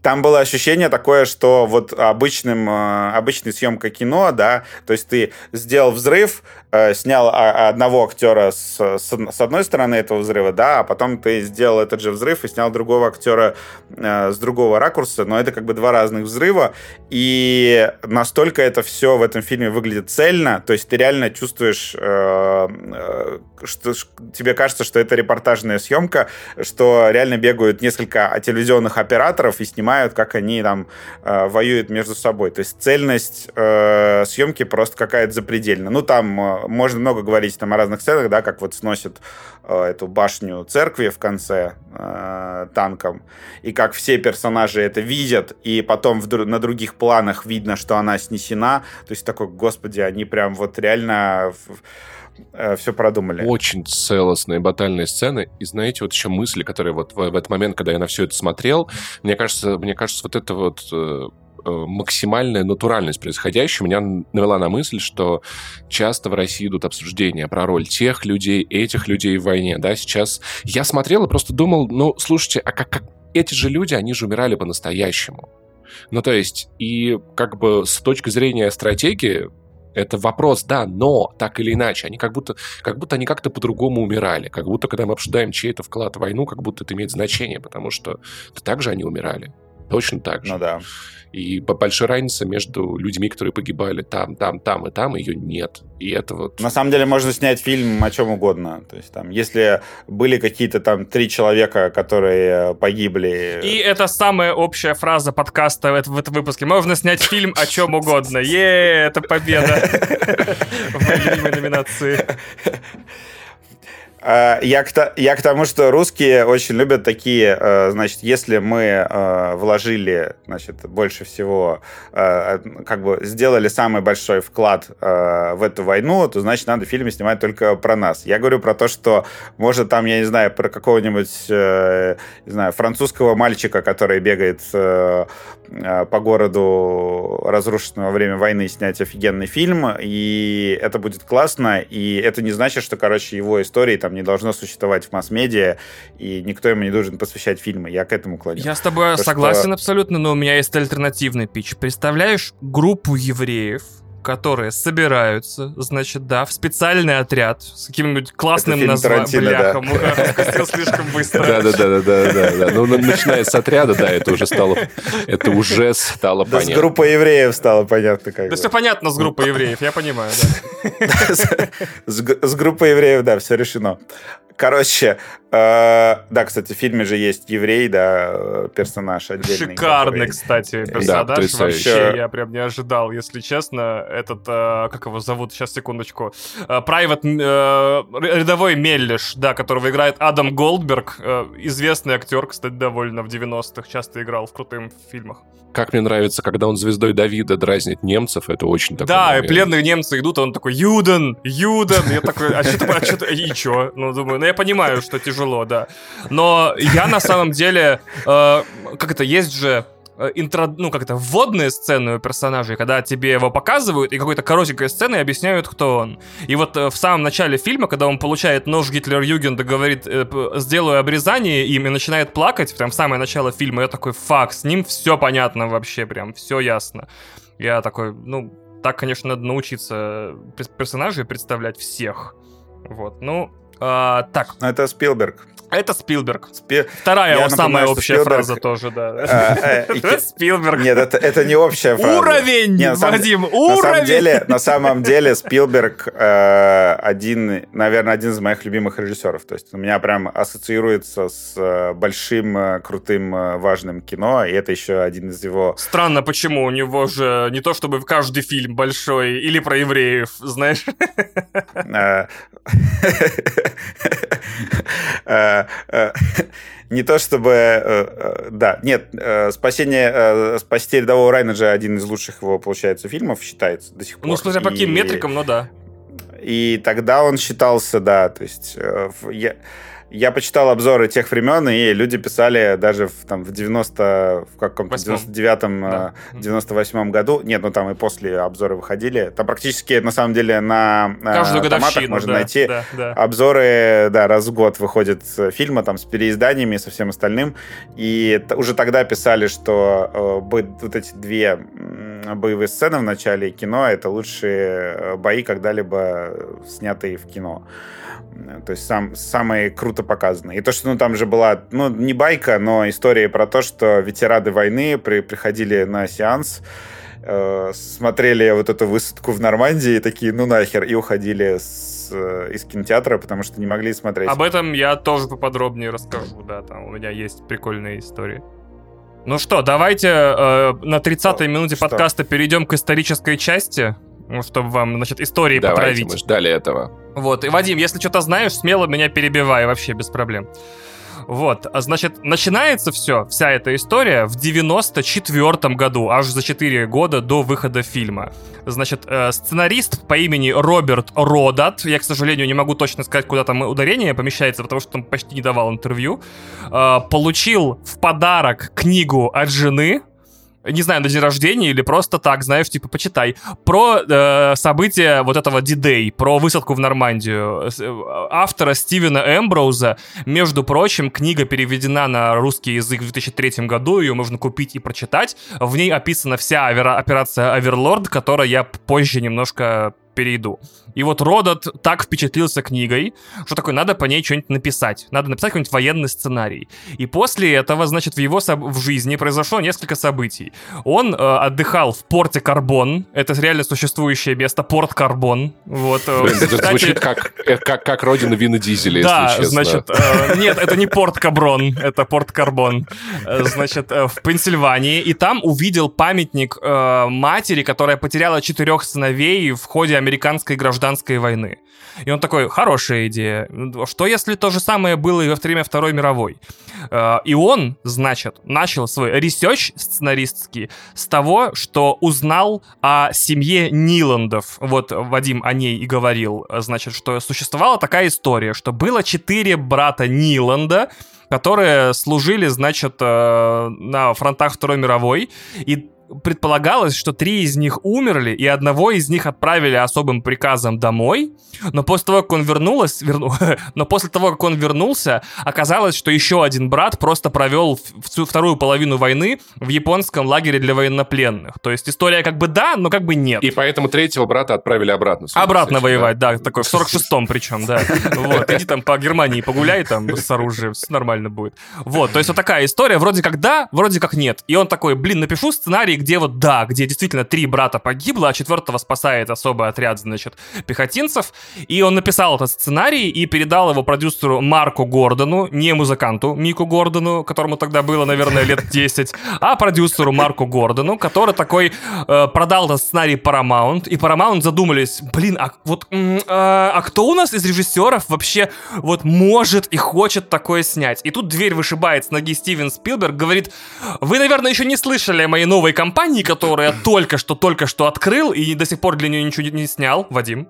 там было ощущение такое, что вот обычным, обычной съемка кино, да, то есть ты сделал взрыв, Э, снял одного актера с, с, с одной стороны этого взрыва, да, а потом ты сделал этот же взрыв и снял другого актера э, с другого ракурса, но это как бы два разных взрыва, и настолько это все в этом фильме выглядит цельно, то есть ты реально чувствуешь, э, э, что тебе кажется, что это репортажная съемка, что реально бегают несколько телевизионных операторов и снимают, как они там э, воюют между собой. То есть цельность э, съемки просто какая-то запредельная. Ну, там э, можно много говорить там о разных сценах, да, как вот сносят э, эту башню церкви в конце э, танком, и как все персонажи это видят, и потом в, на других планах видно, что она снесена. То есть такой, господи, они прям вот реально э, все продумали. Очень целостные батальные сцены. И знаете, вот еще мысли, которые вот в, в этот момент, когда я на все это смотрел, мне кажется, мне кажется, вот это вот э, максимальная натуральность происходящего меня навела на мысль, что часто в России идут обсуждения про роль тех людей, этих людей в войне, да, сейчас я смотрел и просто думал, ну, слушайте, а как, как эти же люди, они же умирали по-настоящему. Ну, то есть, и как бы с точки зрения стратегии, это вопрос, да, но так или иначе, они как будто, как будто они как-то по-другому умирали, как будто, когда мы обсуждаем чей-то вклад в войну, как будто это имеет значение, потому что так же они умирали. Точно так же. Ну да. И большая разница между людьми, которые погибали там, там, там и там, ее нет. И это вот... На самом деле можно снять фильм о чем угодно. То есть там, если были какие-то там три человека, которые погибли... И это самая общая фраза подкаста в этом выпуске. Можно снять фильм о чем угодно. Е, это победа в моей любимой номинации. А, я к, я к тому, что русские очень любят такие, э, значит, если мы э, вложили, значит, больше всего, э, как бы сделали самый большой вклад в эту войну, то, значит, надо фильмы снимать только про нас. Я говорю про то, что, может, там, я не знаю, про какого-нибудь, не знаю, французского мальчика, который бегает по городу разрушенного во время войны, снять офигенный фильм, и это будет классно, и это не значит, что, короче, его истории там там не должно существовать в масс-медиа, и никто ему не должен посвящать фильмы. Я к этому клоню. Я с тобой То, согласен что... абсолютно, но у меня есть альтернативный пич. Представляешь группу евреев, которые собираются, значит, да, в специальный отряд с каким-нибудь классным названием. Бляха, да. слишком быстро. Да-да-да-да-да. Ну, начиная с отряда, да, это уже стало, это уже стало понятно. с группой евреев стало понятно. Как да все понятно с группой евреев, я понимаю, да. С группой евреев, да, все решено. Короче, э, да, кстати, в фильме же есть еврей, да, персонаж отдельный. Шикарный, который... кстати, персонаж. Да, Вообще, я прям не ожидал, если честно. Этот, э, как его зовут, сейчас, секундочку. Э, Private, э, рядовой Меллиш, да, которого играет Адам Голдберг. Э, известный актер, кстати, довольно в 90-х, часто играл в крутых фильмах. Как мне нравится, когда он звездой Давида дразнит немцев, это очень такой Да, момент. и пленные немцы идут, а он такой, Юден, Юден. Я такой, а что а что и чё? Ну, думаю, ну я понимаю, что тяжело, да. Но я на самом деле, э, как это, есть же интро, ну, как это, вводные сцены у персонажей, когда тебе его показывают, и какой-то коротенькой сценой объясняют, кто он. И вот э, в самом начале фильма, когда он получает нож Гитлер-Югенда, говорит, э, сделаю обрезание им, и начинает плакать, прям в самое начало фильма, я такой, фак, с ним все понятно вообще, прям все ясно. Я такой, ну, так, конечно, надо научиться персонажей представлять всех. Вот, ну, а, так. Это Спилберг. Это Спилберг. Спи... Вторая Я самая напоминаю, общая Спилберг... фраза тоже, да. А, а, Спилберг. Нет, это, это не общая фраза. Уровень, Нет, Вадим, уровень! На самом деле, на самом деле Спилберг э, один, наверное, один из моих любимых режиссеров. То есть у меня прям ассоциируется с э, большим, э, крутым, важным кино, и это еще один из его... Странно, почему? У него же не то чтобы каждый фильм большой, или про евреев, знаешь? Э, не то чтобы... Э, э, да, нет, «Спасение... Спасти рядового Райна» же один из лучших его, получается, фильмов считается до сих пор. Ну, смотря по каким метрикам, но да. И тогда он считался, да, то есть... Я я почитал обзоры тех времен, и люди писали даже в, там, в 90, в каком-то 99-м, да. 98-м году, нет, ну там и после обзоры выходили, там практически, на самом деле, на Каждую томатах можно да, найти да, да. обзоры, да, раз в год выходят фильмы там с переизданиями и со всем остальным, и уже тогда писали, что э, вот эти две боевые сцены в начале кино — это лучшие э, бои, когда-либо снятые в кино. То есть сам, самые круто показаны. И то, что ну, там же была, ну, не байка, но история про то, что ветераны войны при, приходили на сеанс, э, смотрели вот эту высадку в Нормандии и такие, ну нахер, и уходили с, э, из кинотеатра, потому что не могли смотреть. Об этом я тоже поподробнее расскажу, да, там у меня есть прикольные истории. Ну что, давайте э, на 30-й минуте что? подкаста перейдем к исторической части. Ну, чтобы вам, значит, истории Давайте, потравить. мы ждали этого. Вот, и, Вадим, если что-то знаешь, смело меня перебивай, вообще без проблем. Вот, а значит, начинается все, вся эта история в 94 году, аж за 4 года до выхода фильма. Значит, э, сценарист по имени Роберт Родат, я, к сожалению, не могу точно сказать, куда там ударение помещается, потому что он почти не давал интервью, э, получил в подарок книгу от жены, не знаю, на день рождения или просто так, знаешь, типа, почитай, про э, события вот этого D-Day, про высадку в Нормандию. Э, автора Стивена Эмброуза, между прочим, книга переведена на русский язык в 2003 году, ее можно купить и прочитать. В ней описана вся операция Оверлорд, которая я позже немножко перейду. И вот Родот так впечатлился книгой, что такой, надо по ней что-нибудь написать. Надо написать какой-нибудь военный сценарий. И после этого, значит, в его в жизни произошло несколько событий. Он э, отдыхал в порте Карбон. Это реально существующее место, порт Карбон. Вот. Э, Блин, это звучит как, э, как, как родина вина дизеля, да, значит, э, нет, это не порт Каброн, это порт Карбон. Э, значит, э, в Пенсильвании. И там увидел памятник э, матери, которая потеряла четырех сыновей в ходе американской гражданской войны. И он такой, хорошая идея. Что если то же самое было и во время Второй мировой? Э, и он, значит, начал свой research сценаристский с того, что узнал о семье Ниландов. Вот Вадим о ней и говорил. Значит, что существовала такая история, что было четыре брата Ниланда, которые служили, значит, э, на фронтах Второй мировой, и предполагалось, что три из них умерли, и одного из них отправили особым приказом домой, но после того, как он вернулся, верну... но после того, как он вернулся, оказалось, что еще один брат просто провел всю вторую половину войны в японском лагере для военнопленных. То есть история как бы да, но как бы нет. И поэтому третьего брата отправили обратно. Обратно воевать, да, да такой в 46-м причем, да. Вот, иди там по Германии погуляй там с оружием, все нормально будет. Вот, то есть вот такая история, вроде как да, вроде как нет. И он такой, блин, напишу сценарий, где вот да, где действительно три брата погибло, а четвертого спасает особый отряд, значит, пехотинцев. И он написал этот сценарий и передал его продюсеру Марку Гордону, не музыканту Мику Гордону, которому тогда было, наверное, лет 10, а продюсеру Марку Гордону, который такой э, продал этот сценарий Paramount, и Paramount задумались, блин, а вот э, а кто у нас из режиссеров вообще вот может и хочет такое снять? И тут дверь вышибает с ноги Стивен Спилберг, говорит, вы, наверное, еще не слышали о моей новой компании, которую я только что, только что открыл и до сих пор для нее ничего не снял, Вадим.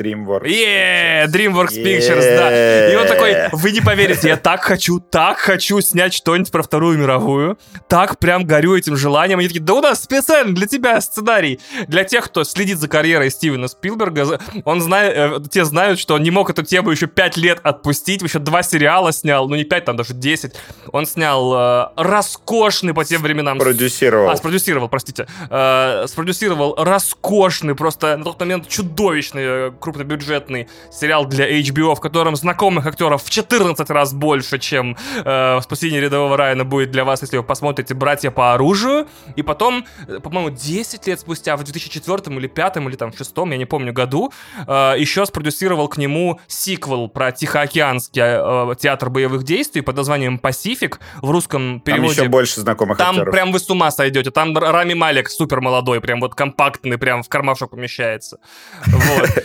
DreamWorks. Yeah, DreamWorks yeah. Pictures, да. И он такой, вы не поверите, я так хочу, так хочу снять что-нибудь про Вторую мировую. Так прям горю этим желанием. Они такие, да у нас специально для тебя сценарий. Для тех, кто следит за карьерой Стивена Спилберга, он знает, э, те знают, что он не мог эту тему еще пять лет отпустить. Еще два сериала снял, ну не пять, там даже десять. Он снял э, роскошный по тем временам... Продюсировал. А, спродюсировал, простите. Э, спродюсировал роскошный, просто на тот момент чудовищный э, крупнобюджетный сериал для HBO, в котором знакомых актеров в 14 раз больше, чем э, «Спасение рядового Райана» будет для вас, если вы посмотрите «Братья по оружию». И потом, э, по-моему, 10 лет спустя, в 2004 или 2005 или там в 2006, я не помню, году, э, еще спродюсировал к нему сиквел про Тихоокеанский э, театр боевых действий под названием «Пасифик» в русском переводе. Там еще больше знакомых Там актеров. прям вы с ума сойдете. Там Рами Малик супер молодой, прям вот компактный, прям в кармашок помещается. Вот.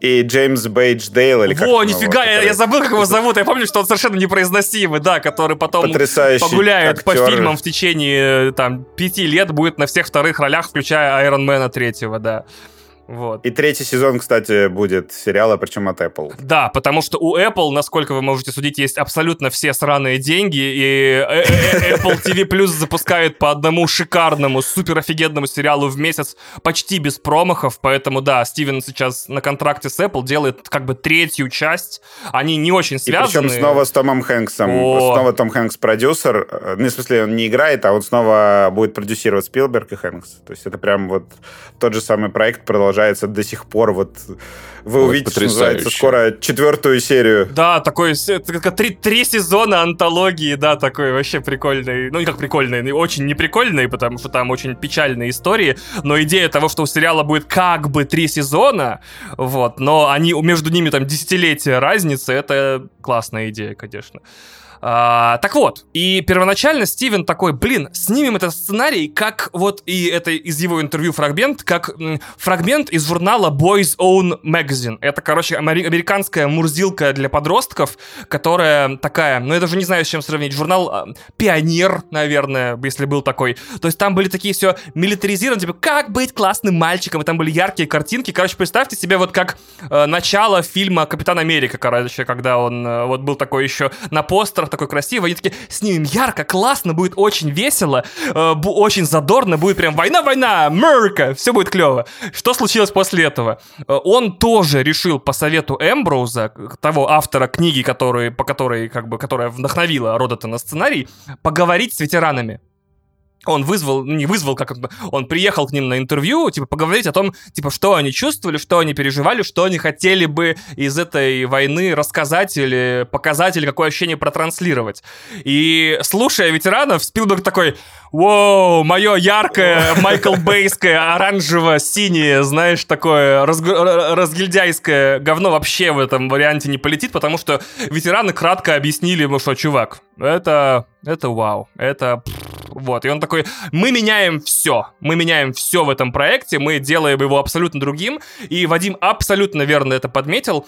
и Джеймс Бейдж Дейл, или как О, нифига, я, я забыл, как его зовут. Я помню, что он совершенно непроизносимый, да, который потом погуляет актер. по фильмам в течение там пяти лет, будет на всех вторых ролях, включая Айронмена третьего, да. Вот. И третий сезон, кстати, будет сериала, причем от Apple. Да, потому что у Apple, насколько вы можете судить, есть абсолютно все сраные деньги, и э, э, э, Apple TV Plus запускает по одному шикарному, супер офигенному сериалу в месяц почти без промахов, поэтому да, Стивен сейчас на контракте с Apple делает как бы третью часть, они не очень связаны. И причем снова с Томом Хэнксом, О. снова Том Хэнкс продюсер, ну, в смысле, он не играет, а он снова будет продюсировать Спилберг и Хэнкс, то есть это прям вот тот же самый проект продолжается продолжается до сих пор. Вот вы вот увидите, что называется, скоро четвертую серию. Да, такой три, три сезона антологии, да, такой вообще прикольный. Ну, не как прикольный, очень неприкольный, потому что там очень печальные истории. Но идея того, что у сериала будет как бы три сезона, вот, но они между ними там десятилетия разницы, это классная идея, конечно. А, так вот, и первоначально Стивен такой, блин, снимем этот сценарий, как вот, и это из его интервью фрагмент, как м, фрагмент из журнала Boys Own Magazine. Это, короче, американская мурзилка для подростков, которая такая, ну я даже не знаю, с чем сравнить, журнал а, Пионер, наверное, если был такой. То есть там были такие все милитаризированы, типа, как быть классным мальчиком, и там были яркие картинки. Короче, представьте себе вот как э, начало фильма Капитан Америка, короче, когда он э, вот был такой еще на постер Оскар такой красивый, они такие, снимем ярко, классно, будет очень весело, э, очень задорно, будет прям война-война, Америка, все будет клево. Что случилось после этого? Э, он тоже решил по совету Эмброуза, того автора книги, который, по которой, как бы, которая вдохновила Родота на сценарий, поговорить с ветеранами он вызвал, ну, не вызвал, как он приехал к ним на интервью, типа, поговорить о том, типа, что они чувствовали, что они переживали, что они хотели бы из этой войны рассказать или показать, или какое ощущение протранслировать. И слушая ветеранов, Спилберг такой, Воу, мое яркое, Майкл Бейское, оранжево-синее, знаешь, такое разг- разгильдяйское говно вообще в этом варианте не полетит, потому что ветераны кратко объяснили ему, что, чувак, это, это вау, это... Вот, и он такой, мы меняем все, мы меняем все в этом проекте, мы делаем его абсолютно другим, и Вадим абсолютно верно это подметил,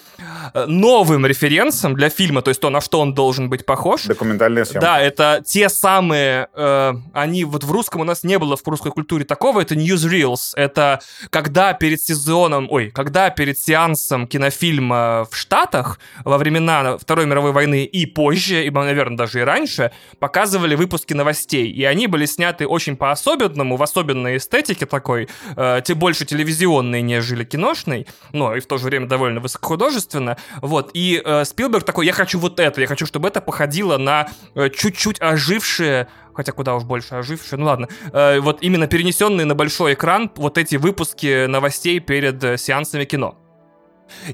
новым референсом для фильма, то есть то, на что он должен быть похож. Документальные съемки. Да, это те самые, э, они вот в русском у нас не было в русской культуре такого, это newsreels, это когда перед сезоном, ой, когда перед сеансом кинофильма в Штатах во времена Второй мировой войны и позже, и, наверное, даже и раньше, показывали выпуски новостей, и они были сняты очень по-особенному, в особенной эстетике такой, э, тем больше телевизионной, нежели киношной, но и в то же время довольно высокохудожественно, вот, и э, Спилберг такой, я хочу вот это, я хочу, чтобы это походило на э, чуть-чуть ожившее хотя куда уж больше ожившие, ну ладно, э, вот именно перенесенные на большой экран вот эти выпуски новостей перед э, сеансами кино.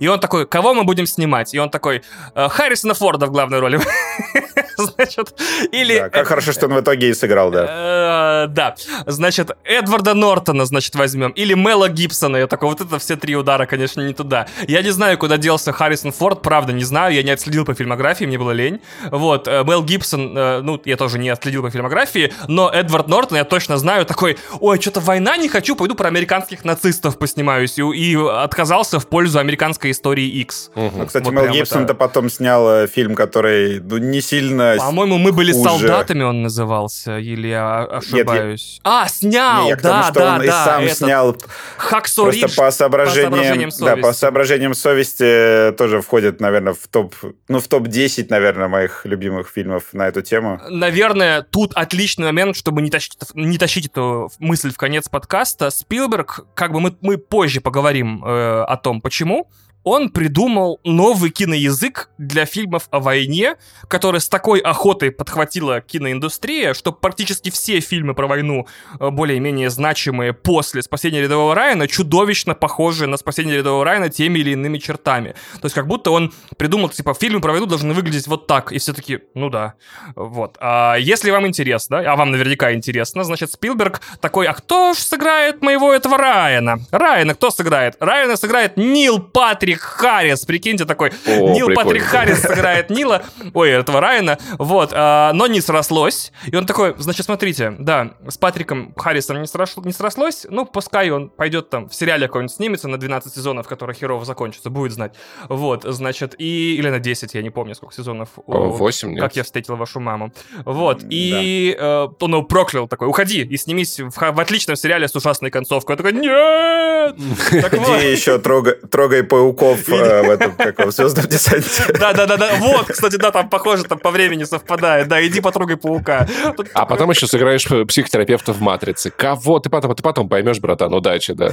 И он такой, кого мы будем снимать? И он такой, «Э, Харрисона Форда в главной роли. Значит, или... Да, как хорошо, что он в итоге и сыграл, да. Э, да. Значит, Эдварда Нортона, значит, возьмем. Или Мела Гибсона. Я такой, вот это все три удара, конечно, не туда. Я не знаю, куда делся Харрисон Форд, правда, не знаю. Я не отследил по фильмографии, мне было лень. Вот, э, Мел Гибсон, ну, я тоже не отследил по фильмографии, но Эдвард Нортон, я точно знаю, такой, ой, что-то война не хочу, пойду про американских нацистов поснимаюсь. И, и отказался в пользу американской истории X. Угу. Ну, кстати, вот Мел Гибсон-то это... потом снял э, фильм, который ну, не сильно По-моему, мы были хуже. солдатами, он назывался, или я ошибаюсь? Нет, я... А, снял, Нет, да, потому, да, он да. И сам этот... снял Хаксо просто по соображениям, по соображениям совести. Да, по соображениям совести тоже входит, наверное, в топ, ну, в топ-10, наверное, моих любимых фильмов на эту тему. Наверное, тут отличный момент, чтобы не тащить, не тащить эту мысль в конец подкаста. Спилберг, как бы мы, мы позже поговорим э, о том, почему, он придумал новый киноязык для фильмов о войне, который с такой охотой подхватила киноиндустрия, что практически все фильмы про войну, э, более-менее значимые после «Спасения рядового Райана», чудовищно похожи на «Спасение рядового Райана» теми или иными чертами. То есть как будто он придумал, типа, фильмы про войну должны выглядеть вот так, и все таки ну да, вот. А если вам интересно, а вам наверняка интересно, значит, Спилберг такой, а кто ж сыграет моего этого Райана? Райана кто сыграет? Райана сыграет Нил Патрик Патрик Харрис, прикиньте, такой О, Нил прикольно. Патрик Харрис сыграет Нила, ой, этого Райана, вот, а, но не срослось, и он такой, значит, смотрите, да, с Патриком Харрисом не, сросло, не срослось, ну, пускай он пойдет там в сериале какой-нибудь снимется на 12 сезонов, который херово закончится, будет знать, вот, значит, и, или на 10, я не помню, сколько сезонов. 8, нет. Как я встретил вашу маму. Вот, и да. э, он его проклял такой, уходи и снимись в, в отличном сериале с ужасной концовкой. Я такой, нет! Где еще трогай пауков Пауков э, в этом, как в «Звездном десанте». Да-да-да, вот, кстати, да, там похоже, там по времени совпадает. Да, иди потрогай паука. А потом еще сыграешь психотерапевта в «Матрице». Кого? Ты потом, ты потом поймешь, братан, удачи, да.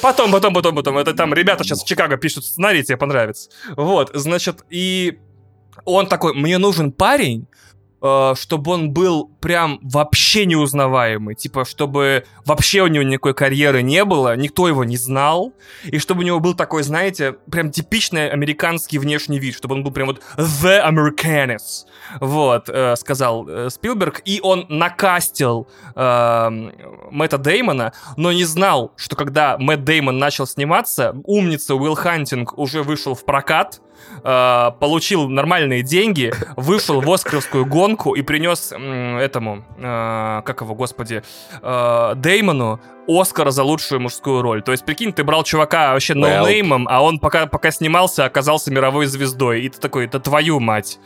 Потом, потом, потом, потом. Это там ребята сейчас в Чикаго пишут сценарий, тебе понравится. Вот, значит, и он такой, мне нужен парень, чтобы он был прям вообще неузнаваемый, типа, чтобы вообще у него никакой карьеры не было, никто его не знал, и чтобы у него был такой, знаете, прям типичный американский внешний вид, чтобы он был прям вот the Americanus, вот, э, сказал э, Спилберг, и он накастил э, Мэтта Деймона, но не знал, что когда Мэтт Деймон начал сниматься, умница Уилл Хантинг уже вышел в прокат, э, получил нормальные деньги, вышел в Оскаровскую гонку и принес э, этому, э, как его, господи, э, Деймону Оскар за лучшую мужскую роль. То есть, прикинь, ты брал чувака вообще ноунеймом, а он пока, пока снимался, оказался мировой звездой. И ты такой, это твою мать.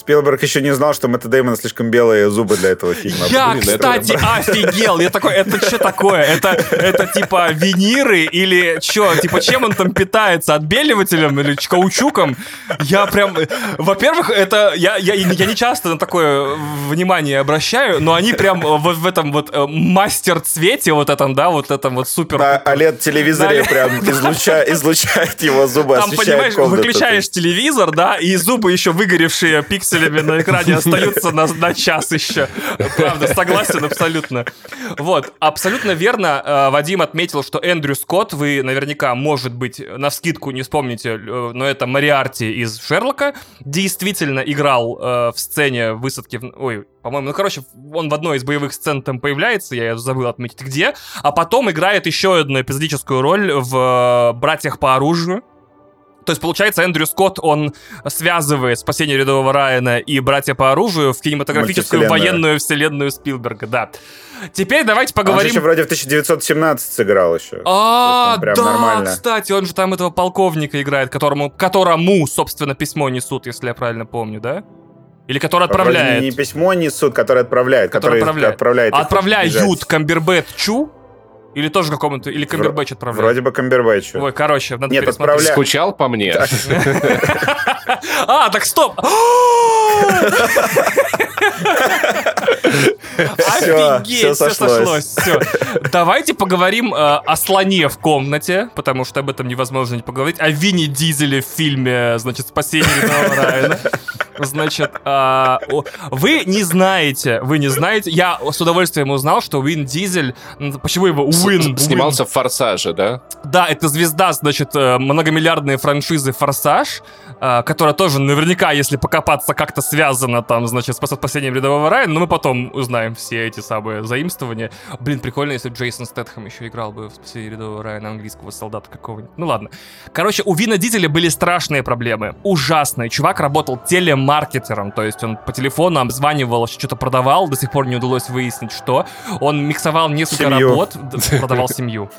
Спилберг еще не знал, что Мэтта Дэймона слишком белые зубы для этого фильма. Я, Блин, кстати, это... офигел. Я такой, это что такое? Это, это типа виниры или что? Типа чем он там питается? Отбеливателем или каучуком? Я прям... Во-первых, это... Я, я, я не часто на такое внимание обращаю, но они прям вот в этом вот э, мастер-цвете вот этом, да, вот этом вот супер... На OLED-телевизоре прям излуча... излучает его зубы, Там, понимаешь, выключаешь телевизор, да, и зубы еще выгоревшие, пиксель пикселями на экране остаются на, на час еще. Правда, согласен абсолютно. Вот, абсолютно верно. Э, Вадим отметил, что Эндрю Скотт, вы наверняка, может быть, на вскидку не вспомните, э, но это Мариарти из Шерлока, действительно играл э, в сцене высадки... Ой, по-моему, ну, короче, он в одной из боевых сцен там появляется, я забыл отметить где, а потом играет еще одну эпизодическую роль в «Братьях по оружию», то есть, получается, Эндрю Скотт, он связывает «Спасение рядового Райана» и «Братья по оружию» в кинематографическую военную вселенную Спилберга, да. Теперь давайте поговорим... Он еще вроде в 1917 сыграл еще. А, да, нормально. кстати, он же там этого полковника играет, которому, которому, собственно, письмо несут, если я правильно помню, да? Или который отправляет? Вроде не письмо несут, который отправляет. Который, который отправляет. Отправляет. Отправляют Камбербэт Чу, или тоже какому-то, или Камбербэтч отправляет? Вроде бы Камбербэтчу. Ой, короче, надо Нет, отправляет. Скучал по мне? А, так стоп! Офигеть, все сошлось. Все. Давайте поговорим э, о слоне в комнате, потому что об этом невозможно не поговорить. О Винни Дизеле в фильме, значит, «Спасение рядового Райана». Значит, э, вы не знаете, вы не знаете. Я с удовольствием узнал, что Вин Дизель, почему его Уин? Снимался в «Форсаже», да? Да, это звезда, значит, э, многомиллиардные франшизы «Форсаж», э, которая тоже наверняка, если покопаться, как-то связана там, значит, с спасением рядового Райана, но мы потом узнаем все эти самые заимствования. Блин, прикольно, если Джейсон Стэтхэм еще играл бы в спасении рядового Райана английского солдата какого-нибудь. Ну ладно. Короче, у Вина Дизеля были страшные проблемы. Ужасные. Чувак работал телемаркетером, то есть он по телефону обзванивал, что-то продавал, до сих пор не удалось выяснить, что. Он миксовал несколько семью. работ, продавал семью.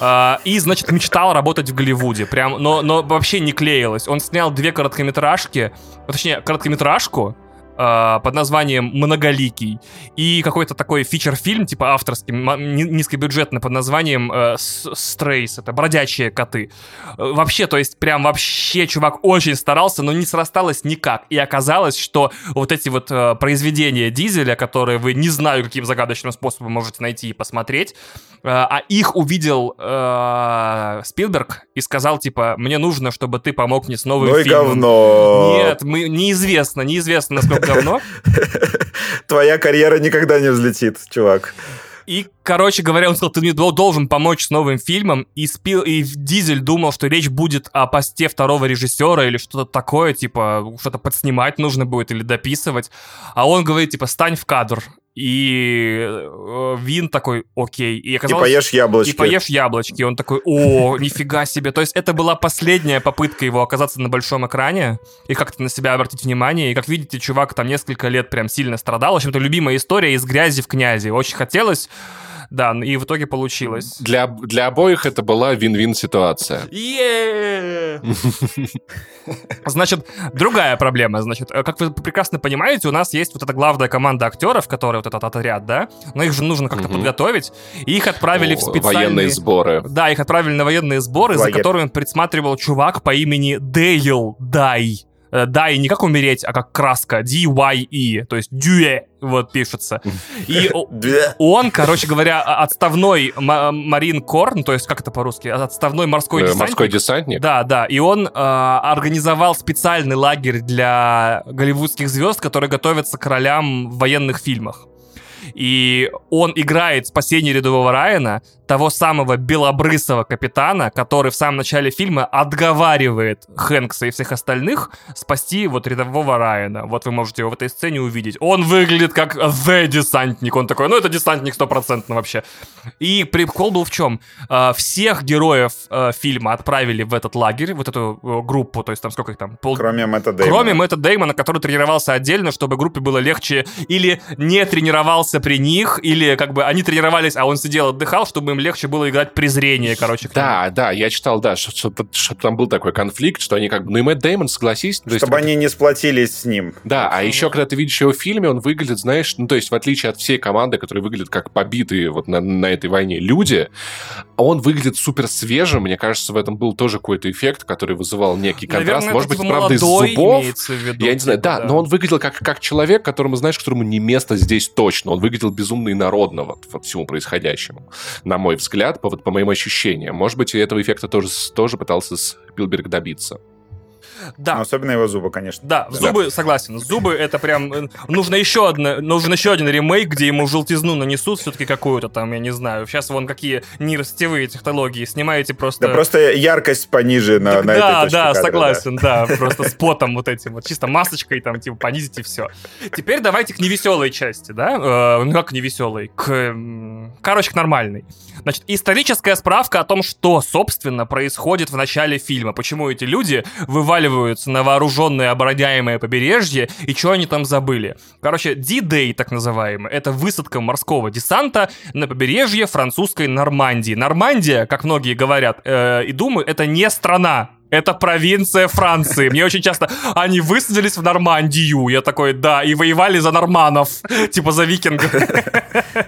А, и, значит, мечтал работать в Голливуде. Прям, но, но вообще не клеилось. Он снял две короткометражки, точнее, короткометражку, э, под названием «Многоликий» и какой-то такой фичер-фильм, типа авторский, низкобюджетный, под названием э, «Стрейс», это «Бродячие коты». Э, вообще, то есть прям вообще чувак очень старался, но не срасталось никак. И оказалось, что вот эти вот э, произведения Дизеля, которые вы не знаю каким загадочным способом можете найти и посмотреть, э, а их увидел э, Спилберг и сказал, типа, мне нужно, чтобы ты помог мне с новым ну фильмом. говно. Нет, мы, неизвестно, неизвестно, насколько говно. Твоя карьера никогда не взлетит, чувак. И, короче говоря, он сказал, ты мне должен помочь с новым фильмом, и, Спил, и Дизель думал, что речь будет о посте второго режиссера или что-то такое, типа, что-то подснимать нужно будет или дописывать. А он говорит, типа, стань в кадр. И э, Вин такой, окей. И, оказалось, и поешь яблочки. И поешь яблочки. И он такой, о, нифига себе. То есть это была последняя попытка его оказаться на большом экране и как-то на себя обратить внимание. И как видите, чувак там несколько лет прям сильно страдал. В общем-то, любимая история из грязи в князи. Очень хотелось да, и в итоге получилось. Для, для обоих это была вин-вин ситуация. Значит, другая проблема. Значит, э, как вы прекрасно понимаете, у нас есть вот эта главная команда актеров, которые вот этот отряд, да? Но их же нужно как-то подготовить. И их отправили в специальные... Военные сборы. Да, их отправили на военные сборы, за которыми присматривал чувак по имени Дейл Дай. Э, да, и не как умереть, а как краска. D-Y-E, то есть дюэ, вот пишется. И он, короче говоря, отставной Марин Корн, то есть как это по-русски? Отставной морской э, десантник. Морской десантник? Да, да. И он э, организовал специальный лагерь для голливудских звезд, которые готовятся к ролям в военных фильмах. И он играет спасение рядового Райана, того самого белобрысого капитана, который в самом начале фильма отговаривает Хэнкса и всех остальных спасти вот рядового Райана. Вот вы можете его в этой сцене увидеть. Он выглядит как The десантник. Он такой, ну это десантник стопроцентно вообще. И прикол был в чем? А, всех героев а, фильма отправили в этот лагерь, вот эту э, группу, то есть там сколько их там? Пол... Кроме Мэтта Дэймона. Кроме Мэтта Дэймона, который тренировался отдельно, чтобы группе было легче или не тренировался при них, или как бы они тренировались, а он сидел, отдыхал, чтобы им легче было играть презрение, короче. Да, да, я читал, да, что, что, что там был такой конфликт, что они как бы... Ну и Мэтт Дэймон, согласись... Чтобы есть, они не сплотились с ним. Да, а еще, когда ты видишь его в фильме, он выглядит, знаешь, ну то есть в отличие от всей команды, которые выглядят как побитые вот на, на этой войне люди, он выглядит супер свежим. Мне кажется, в этом был тоже какой-то эффект, который вызывал некий контраст. Наверное, Может быть, типа правда, из зубов. Виду, я не знаю, типа, да, да, но он выглядел как, как человек, которому, знаешь, которому не место здесь точно. Он выглядел безумно инородно вот, вот всему происходящему, на мой взгляд, по, вот, по моим ощущениям. Может быть, этого эффекта тоже, тоже пытался Спилберг добиться. Да. Но особенно его зубы, конечно. Да, зубы, да. согласен. Зубы это прям... Э, нужно еще, одно, нужен еще один ремейк, где ему желтизну нанесут все-таки какую-то там, я не знаю. Сейчас вон какие нейросетевые технологии. Снимаете просто... Да просто яркость пониже на, так, на да, этой Да, кадра, согласен, да. да. Просто с потом вот этим вот. Чисто масочкой там, типа, понизить и все. Теперь давайте к невеселой части, да? Э, ну как к невеселой? К... Короче, к нормальной. Значит, историческая справка о том, что, собственно, происходит в начале фильма. Почему эти люди вываливаются на вооруженное обороняемое побережье и что они там забыли. Короче, D-Day, так называемый, это высадка морского десанта на побережье французской Нормандии. Нормандия, как многие говорят э, и думают, это не страна, это провинция Франции. Мне очень часто... Они высадились в Нормандию. Я такой, да, и воевали за норманов. Типа за викингов.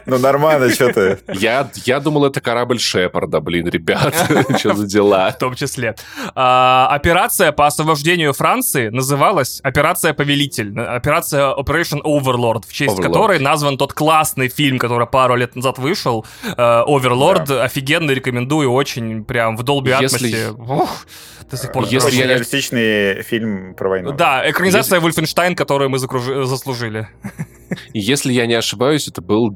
Ну нормально, что ты. Я, я думал, это корабль Шепарда, блин, ребят. Что за дела? В том числе. А, операция по освобождению Франции называлась Операция Повелитель. Операция Operation Overlord, в честь которой назван тот классный фильм, который пару лет назад вышел. Overlord. Офигенно рекомендую, очень прям в Dolby Atmos. До сих пор. Если я... реалистичный фильм про войну. Да, экранизация Если... Вольфенштайн, которую мы заслужили. Если я не ошибаюсь, это был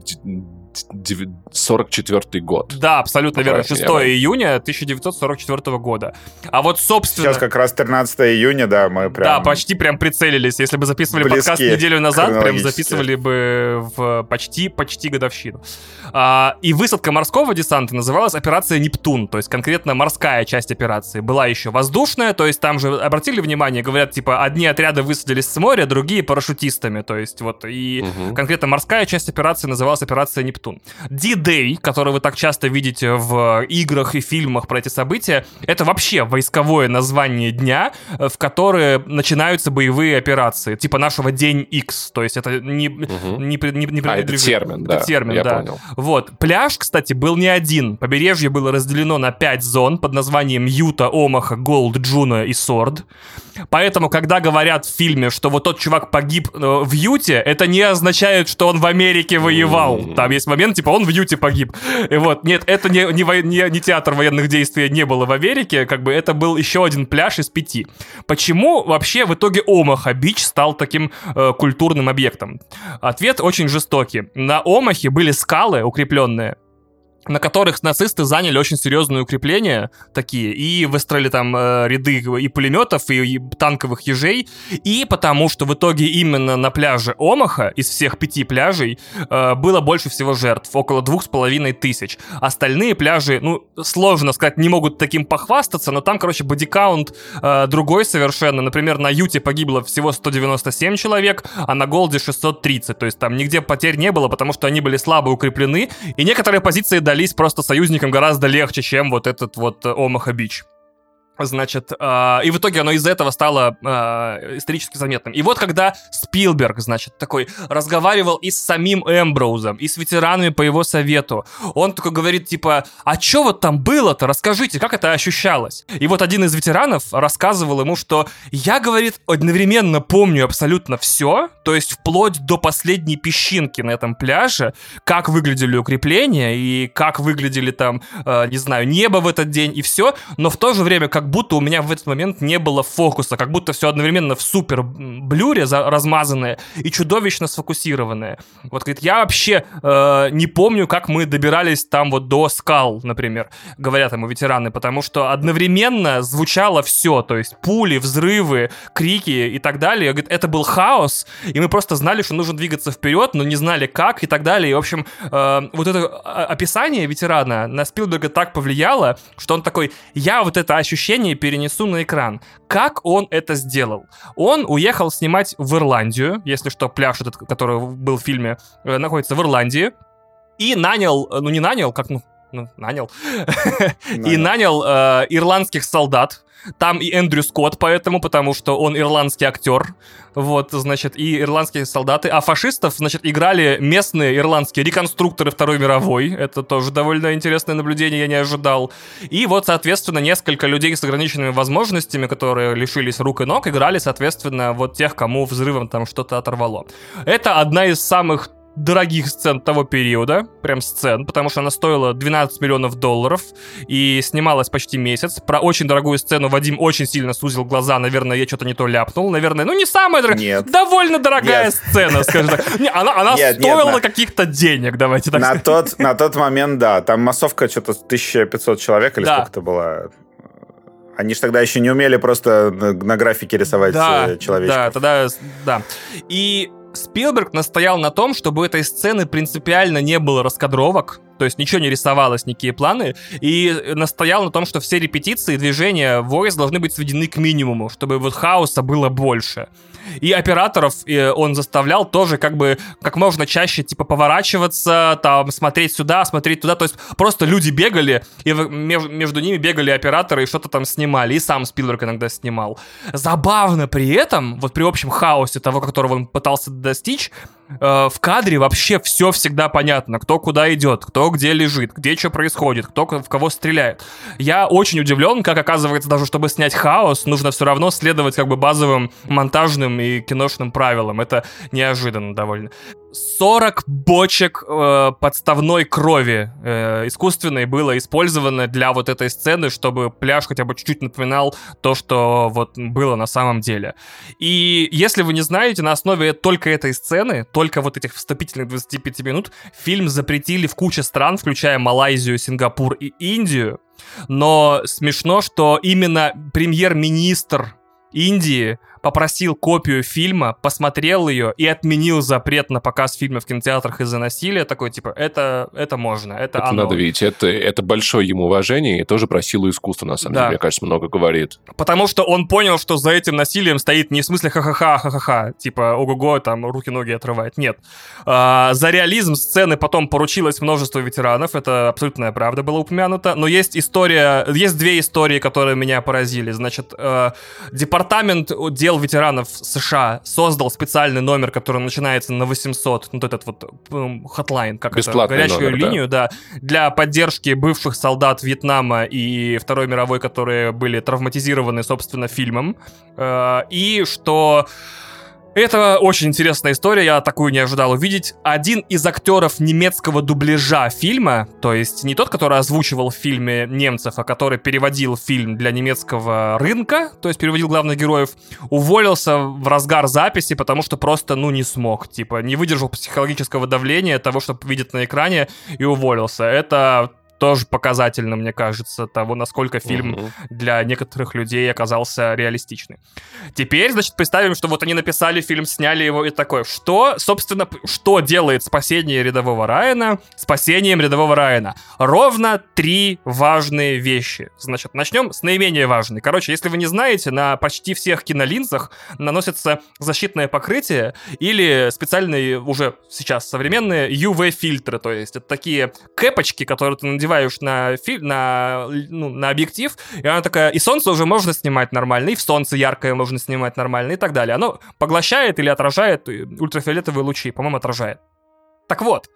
44 год. Да, абсолютно верно. 6 июня 1944 года. А вот, собственно... Сейчас как раз 13 июня, да, мы прям... Да, почти прям прицелились. Если бы записывали подкаст неделю назад, прям записывали бы в почти-почти годовщину. А, и высадка морского десанта называлась операция «Нептун», то есть конкретно морская часть операции. Была еще воздушная, то есть там же обратили внимание, говорят, типа, одни отряды высадились с моря, другие парашютистами, то есть вот, и угу. конкретно морская часть операции называлась операция «Нептун». Нептун. D-Day, который вы так часто видите в играх и фильмах про эти события, это вообще войсковое название дня, э, в которые начинаются боевые операции, типа нашего День X. То есть это не... Угу. не, не, не а, это термин, это да. термин, я да. понял. Вот. Пляж, кстати, был не один. Побережье было разделено на пять зон под названием Юта, Омаха, Голд, Джуно и Сорд. Поэтому, когда говорят в фильме, что вот тот чувак погиб э, в Юте, это не означает, что он в Америке воевал. Там есть момент, типа, он в Юте погиб. И вот, нет, это не, не, не, не театр военных действий не было в Америке, как бы это был еще один пляж из пяти. Почему вообще в итоге Омаха Бич стал таким э, культурным объектом? Ответ очень жестокий. На Омахе были скалы укрепленные, на которых нацисты заняли очень серьезные укрепления такие, и выстроили там э, ряды и пулеметов, и, и танковых ежей, и потому что в итоге именно на пляже Омаха из всех пяти пляжей э, было больше всего жертв, около двух с половиной тысяч. Остальные пляжи, ну, сложно сказать, не могут таким похвастаться, но там, короче, бодикаунт э, другой совершенно. Например, на Юте погибло всего 197 человек, а на Голде 630, то есть там нигде потерь не было, потому что они были слабо укреплены, и некоторые позиции дали дались просто союзникам гораздо легче, чем вот этот вот Омаха Бич. Значит, э, и в итоге оно из-за этого стало э, исторически заметным. И вот когда Спилберг, значит, такой разговаривал и с самим Эмброузом, и с ветеранами по его совету, он такой говорит, типа, а что вот там было-то? Расскажите, как это ощущалось? И вот один из ветеранов рассказывал ему, что я, говорит, одновременно помню абсолютно все, то есть вплоть до последней песчинки на этом пляже, как выглядели укрепления и как выглядели там, э, не знаю, небо в этот день и все, но в то же время, как будто у меня в этот момент не было фокуса, как будто все одновременно в супер блюре размазанное и чудовищно сфокусированное. Вот, говорит, я вообще э, не помню, как мы добирались там вот до скал, например, говорят ему ветераны, потому что одновременно звучало все, то есть пули, взрывы, крики и так далее. Говорит, это был хаос, и мы просто знали, что нужно двигаться вперед, но не знали как и так далее. И, в общем, э, вот это описание ветерана на Спилберга так повлияло, что он такой, я вот это ощущение перенесу на экран. Как он это сделал? Он уехал снимать в Ирландию, если что, пляж этот, который был в фильме, э, находится в Ирландии, и нанял, ну не нанял, как, ну, ну, нанял. нанял. и нанял э, ирландских солдат, там и Эндрю Скотт, поэтому, потому что он ирландский актер. Вот, значит, и ирландские солдаты. А фашистов, значит, играли местные ирландские реконструкторы Второй мировой. Это тоже довольно интересное наблюдение, я не ожидал. И вот, соответственно, несколько людей с ограниченными возможностями, которые лишились рук и ног, играли, соответственно, вот тех, кому взрывом там что-то оторвало. Это одна из самых дорогих сцен того периода, прям сцен, потому что она стоила 12 миллионов долларов и снималась почти месяц. Про очень дорогую сцену Вадим очень сильно сузил глаза, наверное, я что-то не то ляпнул, наверное, ну не самая дорогая, нет. довольно дорогая нет. сцена, скажем так. Не, она она нет, стоила нет, каких-то денег, давайте так на сказать. Тот, на тот момент, да, там массовка что-то 1500 человек или да. сколько-то было. Они же тогда еще не умели просто на графике рисовать да, э, человечков. Да, тогда, да. И Спилберг настоял на том, чтобы у этой сцены принципиально не было раскадровок, то есть ничего не рисовалось, никакие планы, и настоял на том, что все репетиции, движения, voice должны быть сведены к минимуму, чтобы вот хаоса было больше. И операторов э, он заставлял тоже как бы как можно чаще типа поворачиваться, там смотреть сюда, смотреть туда. То есть просто люди бегали, и между ними бегали операторы и что-то там снимали. И сам Спилберг иногда снимал. Забавно при этом, вот при общем хаосе того, которого он пытался достичь, э, в кадре вообще все всегда понятно, кто куда идет, кто где лежит, где что происходит, кто в кого стреляет. Я очень удивлен, как оказывается, даже чтобы снять хаос, нужно все равно следовать как бы базовым монтажным и киношным правилам. Это неожиданно довольно. 40 бочек э, подставной крови э, искусственной было использовано для вот этой сцены, чтобы пляж хотя бы чуть-чуть напоминал то, что вот было на самом деле. И если вы не знаете, на основе только этой сцены, только вот этих вступительных 25 минут, фильм запретили в куче стран, включая Малайзию, Сингапур и Индию. Но смешно, что именно премьер-министр Индии попросил копию фильма, посмотрел ее и отменил запрет на показ фильма в кинотеатрах из-за насилия. Такой, типа, это, это можно, это, это оно. надо видеть, это, это большое ему уважение и тоже про силу искусства, на самом да. деле, мне кажется, много говорит. Потому что он понял, что за этим насилием стоит не в смысле ха-ха-ха, ха-ха-ха, типа, ого-го, там, руки-ноги отрывает. Нет. А, за реализм сцены потом поручилось множество ветеранов, это абсолютная правда была упомянута, но есть история, есть две истории, которые меня поразили. Значит, э, департамент дел отдел ветеранов США создал специальный номер, который начинается на 800, ну, этот вот хотлайн, как Бесплатный это, горячую номер, линию, да. да, для поддержки бывших солдат Вьетнама и Второй мировой, которые были травматизированы, собственно, фильмом. Э, и что это очень интересная история, я такую не ожидал увидеть. Один из актеров немецкого дубляжа фильма, то есть не тот, который озвучивал в фильме немцев, а который переводил фильм для немецкого рынка, то есть переводил главных героев, уволился в разгар записи, потому что просто, ну, не смог, типа, не выдержал психологического давления того, что видит на экране, и уволился. Это тоже показательно, мне кажется, того, насколько фильм угу. для некоторых людей оказался реалистичным. Теперь, значит, представим, что вот они написали фильм, сняли его и такое. Что, собственно, что делает спасение рядового Райана спасением рядового Райана? Ровно три важные вещи. Значит, начнем с наименее важной. Короче, если вы не знаете, на почти всех кинолинзах наносится защитное покрытие или специальные уже сейчас современные UV-фильтры, то есть это такие кэпочки, которые ты надеваешь надеваешь на, фи- на, ну, на объектив, и она такая, и солнце уже можно снимать нормально, и в солнце яркое можно снимать нормально, и так далее. Оно поглощает или отражает ультрафиолетовые лучи, по-моему, отражает. Так вот.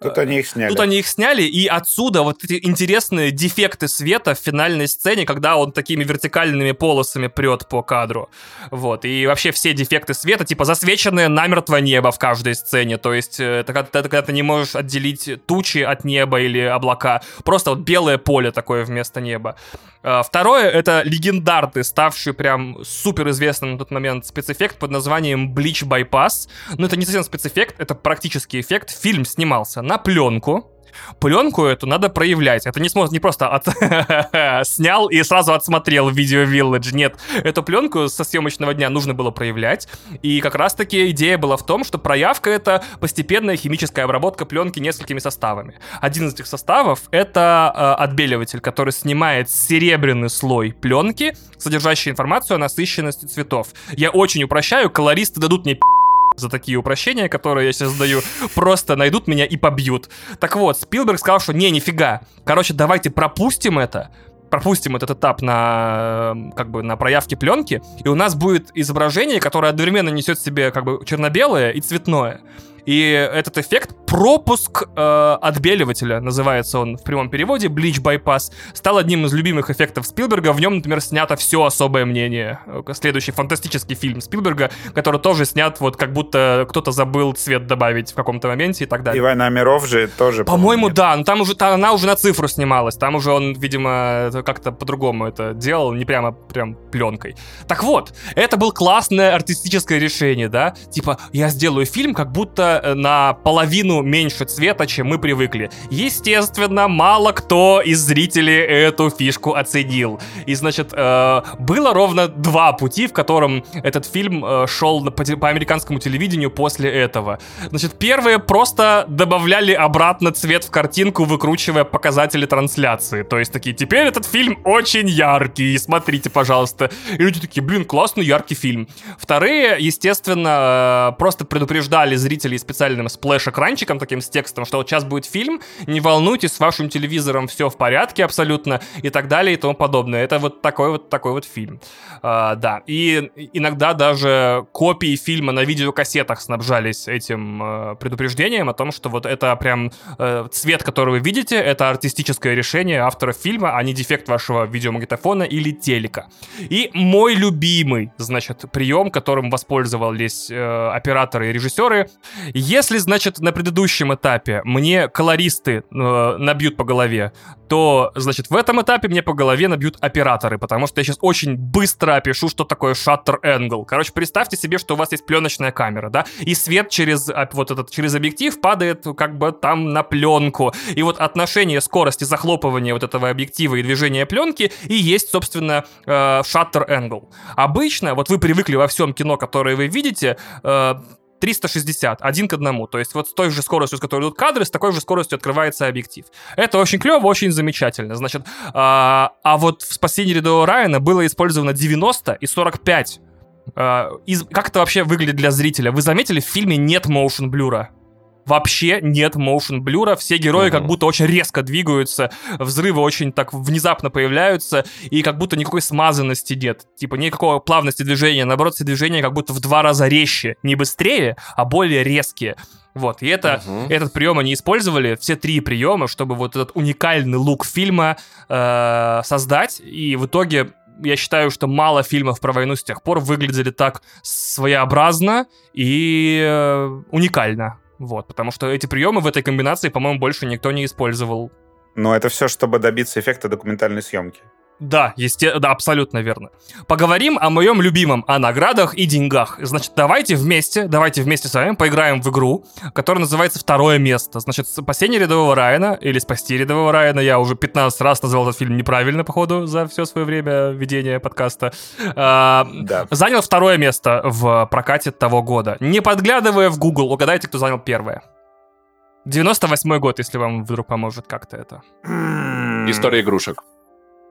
Тут они их сняли. Тут они их сняли, и отсюда вот эти интересные дефекты света в финальной сцене, когда он такими вертикальными полосами прет по кадру. Вот. И вообще все дефекты света, типа засвеченное намертво небо в каждой сцене. То есть э, это когда, когда ты не можешь отделить тучи от неба или облака. Просто вот белое поле такое вместо неба. А, второе — это легендарный, ставший прям супер известным на тот момент спецэффект под названием Bleach Bypass. Но это не совсем спецэффект, это практический эффект. Фильм снимался на пленку, пленку эту надо проявлять. Это не, сможет, не просто от... снял и сразу отсмотрел видео Village. Нет, эту пленку со съемочного дня нужно было проявлять. И как раз-таки идея была в том, что проявка — это постепенная химическая обработка пленки несколькими составами. Один из этих составов — это э, отбеливатель, который снимает серебряный слой пленки, содержащий информацию о насыщенности цветов. Я очень упрощаю, колористы дадут мне за такие упрощения, которые я сейчас даю, просто найдут меня и побьют. Так вот, Спилберг сказал, что не, нифига. Короче, давайте пропустим это, пропустим этот этап на как бы на проявке пленки, и у нас будет изображение, которое одновременно несет в себе как бы черно-белое и цветное. И этот эффект пропуск э, отбеливателя, называется он в прямом переводе, Bleach Bypass, стал одним из любимых эффектов Спилберга. В нем, например, снято все особое мнение. Следующий фантастический фильм Спилберга, который тоже снят вот как будто кто-то забыл цвет добавить в каком-то моменте и так далее. И «Война миров» же тоже... По-моему, да, но там уже там, она уже на цифру снималась. Там уже он, видимо, как-то по-другому это делал, не прямо прям пленкой. Так вот, это был классное артистическое решение, да? Типа, я сделаю фильм, как будто Э, на половину меньше цвета, чем мы привыкли. Естественно, мало кто из зрителей эту фишку оценил. И, значит, э, было ровно два пути, в котором этот фильм э, шел по, американскому телевидению после этого. Значит, первые просто добавляли обратно цвет в картинку, выкручивая показатели трансляции. То есть такие, теперь этот фильм очень яркий, смотрите, пожалуйста. И люди такие, блин, классный яркий фильм. Вторые, естественно, просто предупреждали зрителей специальным сплэш-экранчиком таким с текстом, что вот сейчас будет фильм, не волнуйтесь, с вашим телевизором все в порядке абсолютно и так далее и тому подобное. Это вот такой вот такой вот фильм. А, да, и иногда даже копии фильма на видеокассетах снабжались этим э, предупреждением о том, что вот это прям э, цвет, который вы видите, это артистическое решение автора фильма, а не дефект вашего видеомагнитофона или телека. И мой любимый, значит, прием, которым воспользовались э, операторы и режиссеры, если, значит, на предыдущем этапе мне колористы э, набьют по голове, то, значит, в этом этапе мне по голове набьют операторы, потому что я сейчас очень быстро опишу, что такое shutter angle. Короче, представьте себе, что у вас есть пленочная камера, да, и свет через а, вот этот через объектив падает как бы там на пленку. И вот отношение скорости захлопывания вот этого объектива и движения пленки и есть, собственно, э, shutter angle. Обычно, вот вы привыкли во всем кино, которое вы видите, э, 360, один к одному. То есть вот с той же скоростью, с которой идут кадры, с такой же скоростью открывается объектив. Это очень клево, очень замечательно. Значит, а, а вот в «Спасении рядового Райана» было использовано 90 и 45. А, из, как это вообще выглядит для зрителя? Вы заметили, в фильме нет motion блюра вообще нет motion блюра, все герои как будто очень резко двигаются, взрывы очень так внезапно появляются, и как будто никакой смазанности нет, типа никакого плавности движения, наоборот, все движения как будто в два раза резче, не быстрее, а более резкие. Вот, и это, uh-huh. этот прием они использовали, все три приема, чтобы вот этот уникальный лук фильма э, создать, и в итоге я считаю, что мало фильмов про войну с тех пор выглядели так своеобразно и э, уникально. Вот, потому что эти приемы в этой комбинации, по-моему, больше никто не использовал. Но это все, чтобы добиться эффекта документальной съемки. Да, есте... да, абсолютно верно. Поговорим о моем любимом, о наградах и деньгах. Значит, давайте вместе, давайте вместе с вами поиграем в игру, которая называется «Второе место». Значит, «Спасение рядового Райана» или «Спасти рядового Райана». Я уже 15 раз назвал этот фильм неправильно, походу, за все свое время ведения подкаста. А, да. Занял второе место в прокате того года. Не подглядывая в Google, угадайте, кто занял первое. 98 год, если вам вдруг поможет как-то это. История игрушек.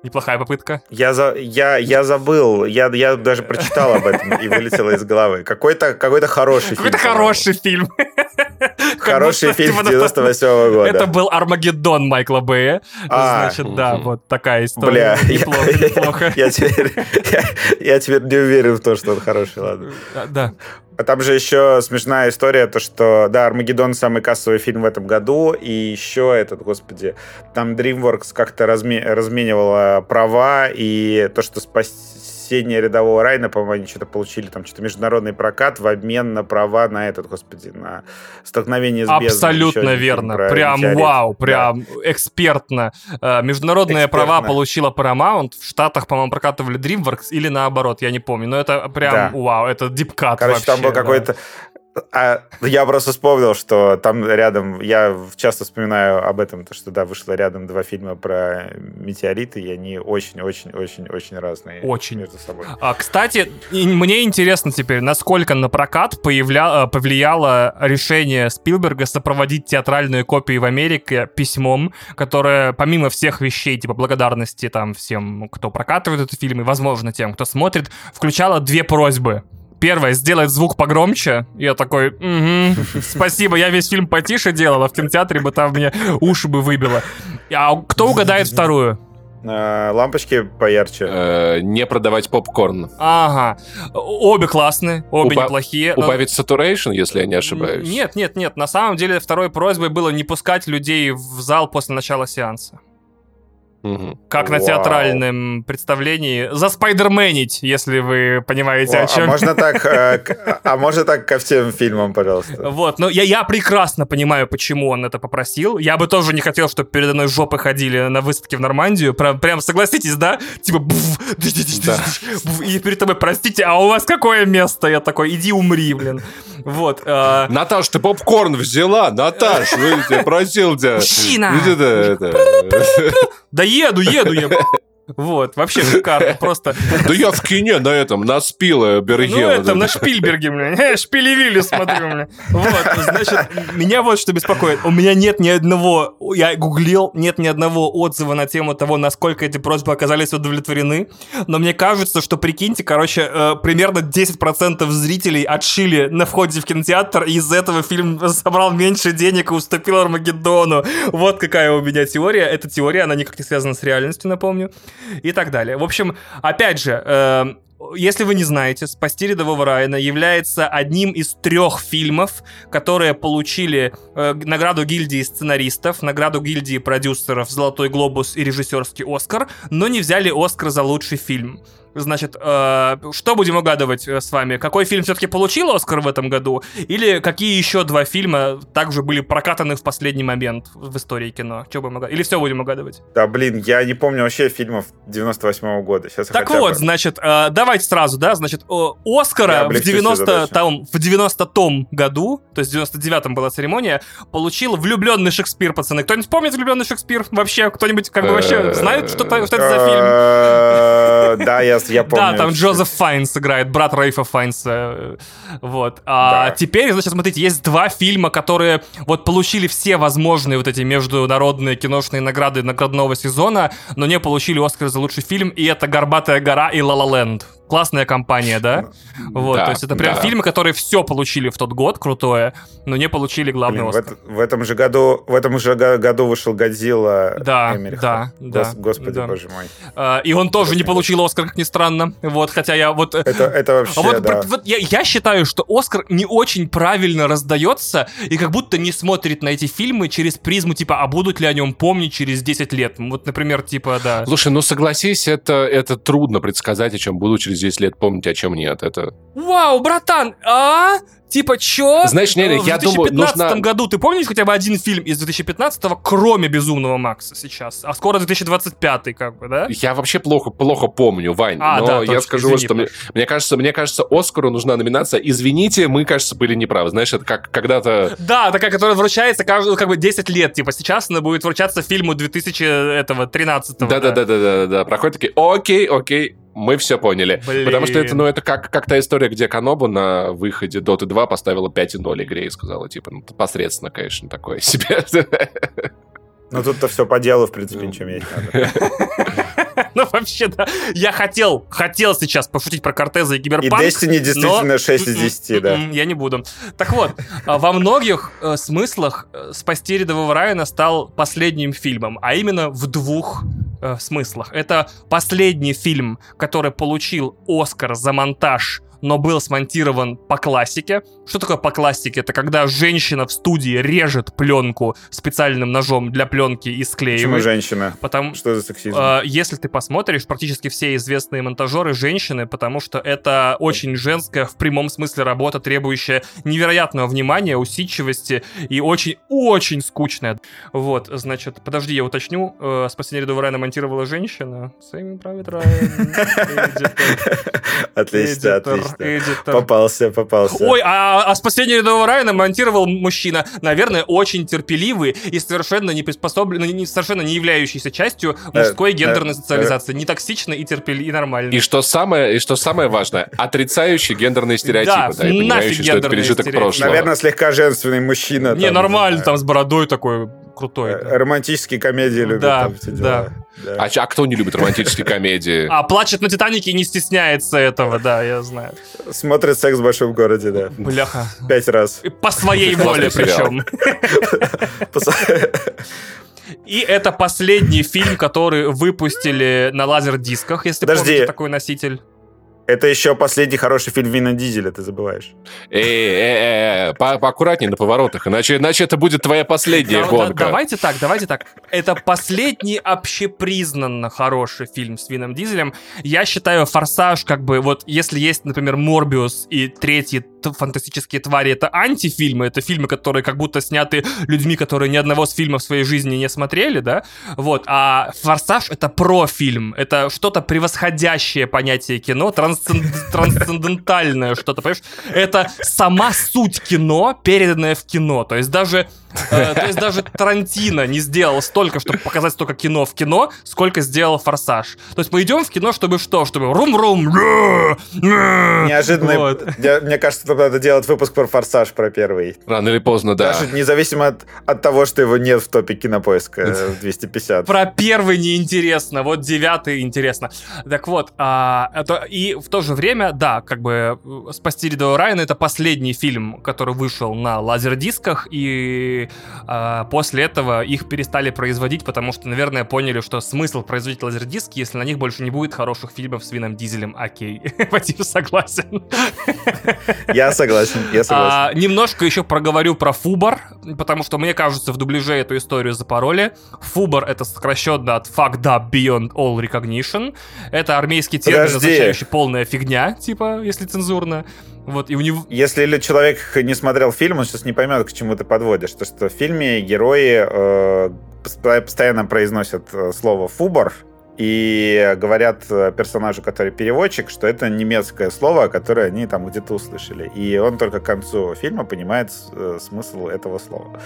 Неплохая попытка. Я, за, я, я забыл, я, я даже прочитал об этом и вылетело из головы. Какой-то какой хороший фильм. Какой-то хороший фильм. Хороший фильм 98 -го года. Это был Армагеддон Майкла Бэя. А, Значит, да, вот такая история. Бля, неплохо, неплохо. Я теперь, я теперь не уверен в том, что он хороший, ладно. Да. А там же еще смешная история, то что, да, Армагеддон самый кассовый фильм в этом году, и еще этот, господи, там DreamWorks как-то разме- разменивала права, и то, что спасти спасение рядового Райна, по-моему, они что-то получили, там, что-то международный прокат в обмен на права на этот, господи, на столкновение с бездной. Абсолютно верно. Прям метеорит. вау, прям да. экспертно. Э, международные экспертно. права получила Paramount, в Штатах, по-моему, прокатывали DreamWorks или наоборот, я не помню, но это прям да. вау, это дипкат Короче, вообще, там был да. какой-то а я просто вспомнил, что там рядом, я часто вспоминаю об этом, то что да, вышло рядом два фильма про метеориты, и они очень-очень-очень-очень разные очень. между собой. А, кстати, мне интересно теперь, насколько на прокат появля... Э, повлияло решение Спилберга сопроводить театральную копию в Америке письмом, которое помимо всех вещей, типа благодарности там всем, кто прокатывает этот фильм, и, возможно, тем, кто смотрит, включало две просьбы. Первое, сделать звук погромче. Я такой, угу, спасибо, я весь фильм потише делал, а в кинотеатре бы там мне уши бы выбило. А кто угадает вторую? Э, лампочки поярче. Э, не продавать попкорн. Ага. Обе классные, обе Уба- неплохие. Убавить saturation, если я не ошибаюсь. Нет, нет, нет. На самом деле второй просьбой было не пускать людей в зал после начала сеанса. Угу. Как Вау. на театральном представлении. За Спайдерменить, если вы понимаете, О, о чем. А можно так, э, а можно так ко всем фильмам, пожалуйста? Вот, ну я, я прекрасно понимаю, почему он это попросил. Я бы тоже не хотел, чтобы передо мной жопы ходили на выставке в Нормандию. Прям, прям согласитесь, да? Типа, и перед тобой, простите, а у вас какое место? Я такой, иди умри, блин. Вот. Э... Наташ, ты попкорн взяла? Наташ, я просил тебя. Мужчина! Да еду, еду я. Вот, вообще шикарно, просто. Да я в кине на этом, на Спилберге. Ну, это, на Шпильберге, бля. Шпилевили смотрю, бля. Вот, значит, меня вот что беспокоит. У меня нет ни одного, я гуглил, нет ни одного отзыва на тему того, насколько эти просьбы оказались удовлетворены. Но мне кажется, что, прикиньте, короче, э, примерно 10% зрителей отшили на входе в кинотеатр, и из-за этого фильм собрал меньше денег и уступил Армагеддону. Вот какая у меня теория. Эта теория, она никак не связана с реальностью, напомню и так далее. В общем, опять же, э, если вы не знаете, «Спасти рядового Райана» является одним из трех фильмов, которые получили э, награду гильдии сценаристов, награду гильдии продюсеров «Золотой глобус» и режиссерский «Оскар», но не взяли «Оскар» за лучший фильм. Значит, э, что будем угадывать э, с вами? Какой фильм все-таки получил Оскар в этом году? Или какие еще два фильма также были прокатаны в последний момент в истории кино? Что будем угадывать? Или все будем угадывать? Да, блин, я не помню вообще фильмов 98 -го года. Сейчас так вот, бы... значит, э, давайте сразу, да, значит, Оскара в 90 том, в 90-том году, то есть в 99-м была церемония, получил влюбленный Шекспир, пацаны. Кто-нибудь помнит влюбленный Шекспир? Вообще, кто-нибудь как бы вообще знает, что это за фильм? Да, я я помню. Да, там Джозеф Файнс играет, брат Рейфа Файнса. Вот. А теперь, значит, смотрите, есть два фильма, которые вот получили все возможные вот эти международные киношные награды наградного сезона, но не получили Оскар за лучший фильм, и это «Горбатая гора» и «Ла Ла Ленд» классная компания, да? Вот, да, то есть это прям да. фильмы, которые все получили в тот год, крутое, но не получили главный Блин, Оскар. В, в этом же году, в этом же году вышел Годзилла да, Да, да. Гос, господи, да. боже мой. А, и он тоже господи. не получил Оскар, как ни странно. Вот, хотя я вот... Это, это вообще, а вот, да. вот я, я считаю, что Оскар не очень правильно раздается и как будто не смотрит на эти фильмы через призму, типа, а будут ли о нем помнить через 10 лет? Вот, например, типа, да. Слушай, ну согласись, это, это трудно предсказать, о чем будут через 10 лет помнить, о чем нет. Это... Вау, братан, а? Типа, чё? Знаешь, не, не, я думаю, В 2015 нужно... году ты помнишь хотя бы один фильм из 2015-го, кроме «Безумного Макса» сейчас? А скоро 2025 как бы, да? Я вообще плохо, плохо помню, Вань. А, но да, я точно, скажу, извини, что мне, мне, кажется, мне кажется, Оскару нужна номинация «Извините, мы, кажется, были неправы». Знаешь, это как когда-то... Да, такая, которая вручается каждую, как бы 10 лет. Типа, сейчас она будет вручаться фильму 2013 да. Да-да-да-да-да. Проходит такие, окей, окей, мы все поняли. Блин. Потому что это, ну, это как, как та история, где Канобу на выходе Dota 2 поставила 5,0 игре и сказала, типа, ну, посредственно, конечно, такое себе. Ну, тут-то все по делу, в принципе, ничем есть надо. Ну, вообще, да. Я хотел, хотел сейчас пошутить про Кортеза и Киберпанк. И Destiny действительно 6 из 10, да. Я не буду. Так вот, а, во многих э, смыслах э, «Спасти рядового Райана» стал последним фильмом, а именно в двух э, смыслах. Это последний фильм, который получил Оскар за монтаж но был смонтирован по классике. Что такое по классике? Это когда женщина в студии режет пленку специальным ножом для пленки и склеивает. Почему женщина? Потому, что за сексизм? Э, если ты посмотришь, практически все известные монтажеры женщины, потому что это очень женская в прямом смысле работа, требующая невероятного внимания, усидчивости и очень-очень скучная. Вот, значит, подожди, я уточню. Э, «Спасение рядового Райана» монтировала женщина. Сэми Правит Райан. Отлично, отлично эдитор. Попался, попался. Ой, а, а спасение рядового Райана монтировал мужчина, наверное, очень терпеливый и совершенно не приспособленный, не, совершенно не являющийся частью э, мужской э, гендерной э, социализации. Не токсичный и терпеливый, и нормальный. И что самое, и что самое важное, отрицающий гендерные стереотипы, да, да и понимающий, что это пережиток прошлого. Наверное, слегка женственный мужчина. Не, нормально, там с бородой такой крутой. Да. Романтические комедии любят. Да, там все дела. да. да. А, а кто не любит романтические комедии? А плачет на Титанике и не стесняется этого, да, я знаю. Смотрит «Секс в большом городе», да. Бляха. Пять раз. По своей воле причем. И это последний фильм, который выпустили на лазер-дисках, если помните такой носитель. Это еще последний хороший фильм Вина Дизеля, ты забываешь. Эй, эй, эй, по поаккуратнее на поворотах, иначе, иначе это будет твоя последняя да, гонка. Да, давайте так, давайте так. Это последний общепризнанно хороший фильм с Вином Дизелем. Я считаю «Форсаж» как бы, вот если есть, например, «Морбиус» и третий фантастические твари это антифильмы, это фильмы, которые как будто сняты людьми, которые ни одного с фильма в своей жизни не смотрели, да, вот, а «Форсаж» — это профильм, это что-то превосходящее понятие кино, трансцен... трансцендентальное что-то, понимаешь? Это сама суть кино, переданное в кино, то есть даже то есть даже Тарантино не сделал столько, чтобы показать столько кино в кино, сколько сделал Форсаж. То есть мы идем в кино, чтобы что? Чтобы рум-рум. Неожиданно. Вот. Мне кажется, надо делать выпуск про Форсаж, про первый. Рано или поздно, да. Даже независимо от, от того, что его нет в топе кинопоиска в 250. Про первый неинтересно, вот девятый интересно. Так вот, а, это, и в то же время, да, как бы «Спасти рядового Райана» — это последний фильм, который вышел на лазердисках, и а, после этого их перестали производить, потому что, наверное, поняли, что смысл производить лазердиски, если на них больше не будет хороших фильмов с Вином Дизелем. Окей, Вадим согласен. Я согласен, я согласен. А, немножко еще проговорю про Фубар, потому что, мне кажется, в дубляже эту историю запороли. Фубар — это сокращенно от Fucked Up Beyond All Recognition. Это армейский термин, Подожди. означающий полная фигня, типа, если цензурно. Вот, и у него... Если человек не смотрел фильм, он сейчас не поймет, к чему ты подводишь. То, что в фильме герои э, постоянно произносят э, слово «фубар», и говорят э, персонажу, который переводчик, что это немецкое слово, которое они там где-то услышали. И он только к концу фильма понимает э, смысл этого слова.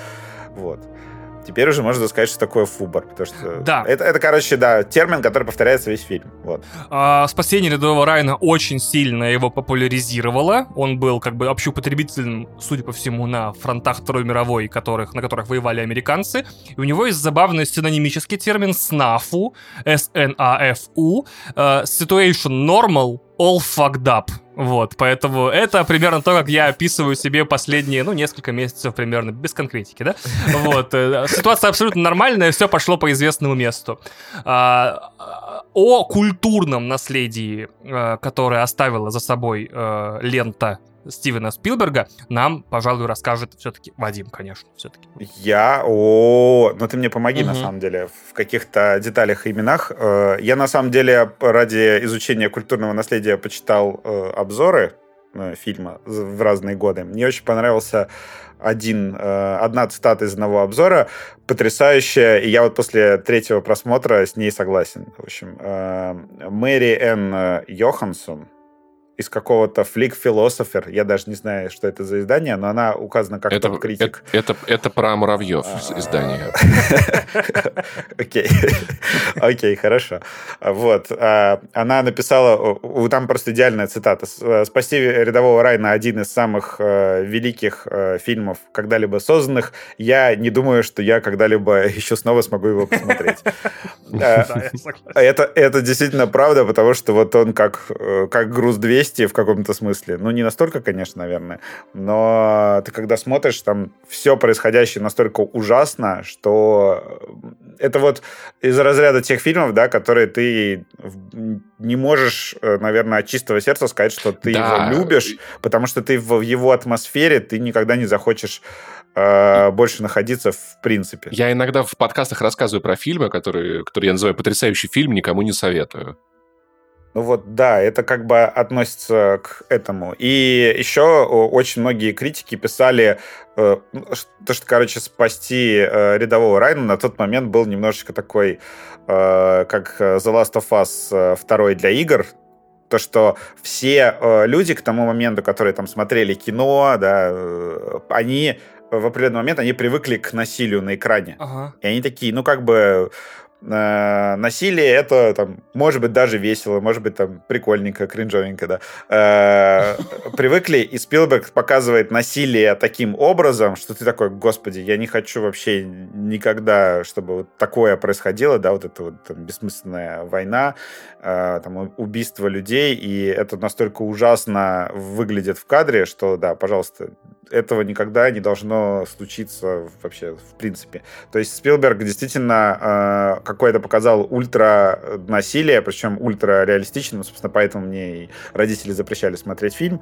Вот. Теперь уже можно сказать, что такое фубар, потому что да. это, это, короче, да, термин, который повторяется весь фильм. Вот. А, спасение рядового Райана очень сильно его популяризировало. Он был как бы общеупотребительным, судя по всему, на фронтах Второй мировой, которых, на которых воевали американцы. И у него есть забавный синонимический термин SNAFU, S-N-A-F-U, uh, Situation Normal, All Fucked Up. Вот, поэтому это примерно то, как я описываю себе последние, ну, несколько месяцев примерно, без конкретики, да? Вот, э, ситуация абсолютно нормальная, все пошло по известному месту. А, о культурном наследии, э, которое оставила за собой э, лента Стивена Спилберга нам, пожалуй, расскажет все-таки Вадим, конечно, все-таки. Я, о, ну ты мне помоги угу. на самом деле в каких-то деталях и именах. Э, я на самом деле ради изучения культурного наследия почитал э, обзоры э, фильма в разные годы. Мне очень понравился один, одна цитата из одного обзора, потрясающая, и я вот после третьего просмотра с ней согласен. В общем, Мэри Энн Йоханссон, из какого-то Flick Philosopher. Я даже не знаю, что это за издание, но она указана как это, топ-критик. Это, это, это про муравьев а. издание. Окей. Окей, хорошо. Вот. А, она написала, там просто идеальная цитата. «Спасти рядового Райна один из самых э, великих э, фильмов, когда-либо созданных. Я не думаю, что я когда-либо еще снова смогу его посмотреть». Э, это, это действительно правда, потому что вот он как, как груз 200 бестия в каком-то смысле. Ну, не настолько, конечно, наверное, но ты когда смотришь, там все происходящее настолько ужасно, что это вот из разряда тех фильмов, да, которые ты не можешь, э, наверное, от чистого сердца сказать, что ты да. его любишь, потому что ты в его атмосфере, ты никогда не захочешь э, больше находиться в принципе. Я иногда в подкастах рассказываю про фильмы, которые, которые я называю потрясающий фильм, никому не советую. Ну вот, да, это как бы относится к этому. И еще очень многие критики писали, э, ну, то, что, короче, спасти э, рядового Райна на тот момент был немножечко такой, э, как The Last of Us 2 для игр, то, что все люди к тому моменту, которые там смотрели кино, да, они в определенный момент они привыкли к насилию на экране. Ага. И они такие, ну, как бы Э, насилие это там может быть даже весело, может быть там прикольненько, кринжовенько, да. Э, привыкли, и Спилберг показывает насилие таким образом, что ты такой, господи, я не хочу вообще никогда, чтобы вот такое происходило, да, вот эта вот там, бессмысленная война, э, там убийство людей, и это настолько ужасно выглядит в кадре, что да, пожалуйста, этого никогда не должно случиться вообще в принципе. То есть Спилберг действительно э, какое-то показал ультра насилие, причем ультра реалистичным, собственно, поэтому мне и родители запрещали смотреть фильм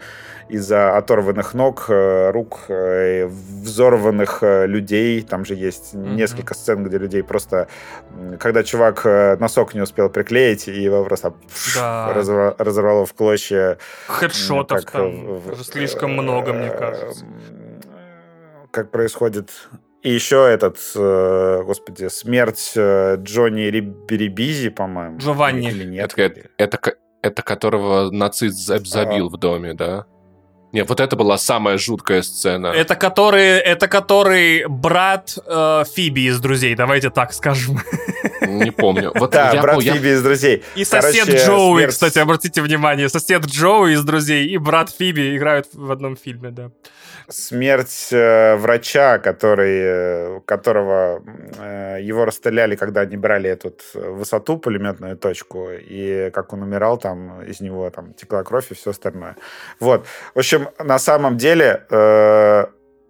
из-за оторванных ног, э, рук, э, взорванных э, людей. Там же есть mm-hmm. несколько сцен, где людей просто, когда чувак э, носок не успел приклеить, и его просто да. разорвало, разорвало в клочья. Хедшотов как, там в, слишком много, мне кажется как происходит. И еще этот, э, господи, смерть э, Джонни Рибизи, по-моему. Джованни. Или нет? Это, это, это которого нацист забил а... в доме, да? Нет, вот это была самая жуткая сцена. Это который, это который брат э, Фиби из «Друзей», давайте так скажем. Не помню. Вот да, я, брат я... Фиби из «Друзей». И сосед Короче, Джоуи, смерть... кстати, обратите внимание. Сосед Джоуи из «Друзей» и брат Фиби играют в одном фильме, да смерть э, врача, который, э, которого э, его расстреляли, когда они брали эту высоту, пулеметную точку, и как он умирал, там из него там текла кровь и все остальное. Вот. В общем, на самом деле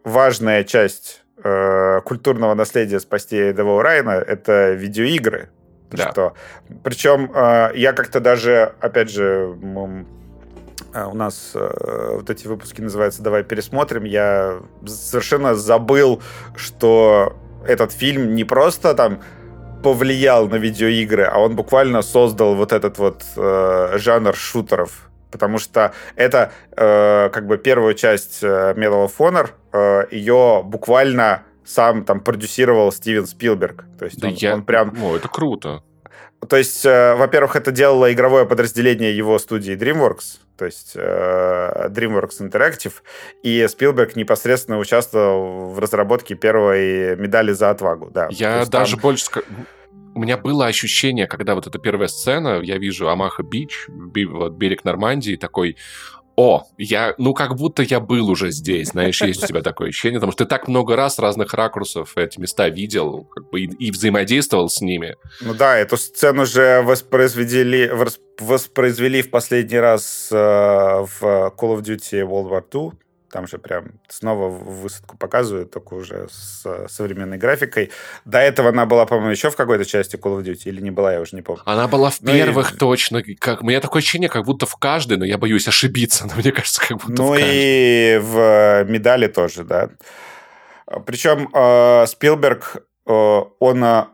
важная часть культурного наследия спасти Девоу Райна — это видеоигры. Да. Что? Причем я как-то даже, опять же, у нас э, вот эти выпуски называются «Давай пересмотрим». Я совершенно забыл, что этот фильм не просто там повлиял на видеоигры, а он буквально создал вот этот вот э, жанр шутеров. Потому что это э, как бы первую часть э, Medal of Honor, э, ее буквально сам там продюсировал Стивен Спилберг. То есть да он, я... он прям... О, это круто. То есть, э, во-первых, это делало игровое подразделение его студии DreamWorks, то есть э, DreamWorks Interactive, и Спилберг непосредственно участвовал в разработке первой медали за отвагу. Да. Я даже там... больше скажу у меня было ощущение, когда вот эта первая сцена, я вижу Амаха Бич, вот берег Нормандии, такой, о, я, ну, как будто я был уже здесь, знаешь, есть у тебя такое ощущение, потому что ты так много раз разных ракурсов эти места видел, как бы, и, и взаимодействовал с ними. Ну да, эту сцену же воспроизвели, воспроизвели в последний раз э, в Call of Duty World War II, там же прям снова высадку показывают, только уже с современной графикой. До этого она была, по-моему, еще в какой-то части Call of Duty, или не была, я уже не помню. Она была в ну первых и... точно. Как... У меня такое ощущение, как будто в каждой, но я боюсь ошибиться, но мне кажется, как будто Ну в и в медали тоже, да. Причем э, Спилберг, э, он, э,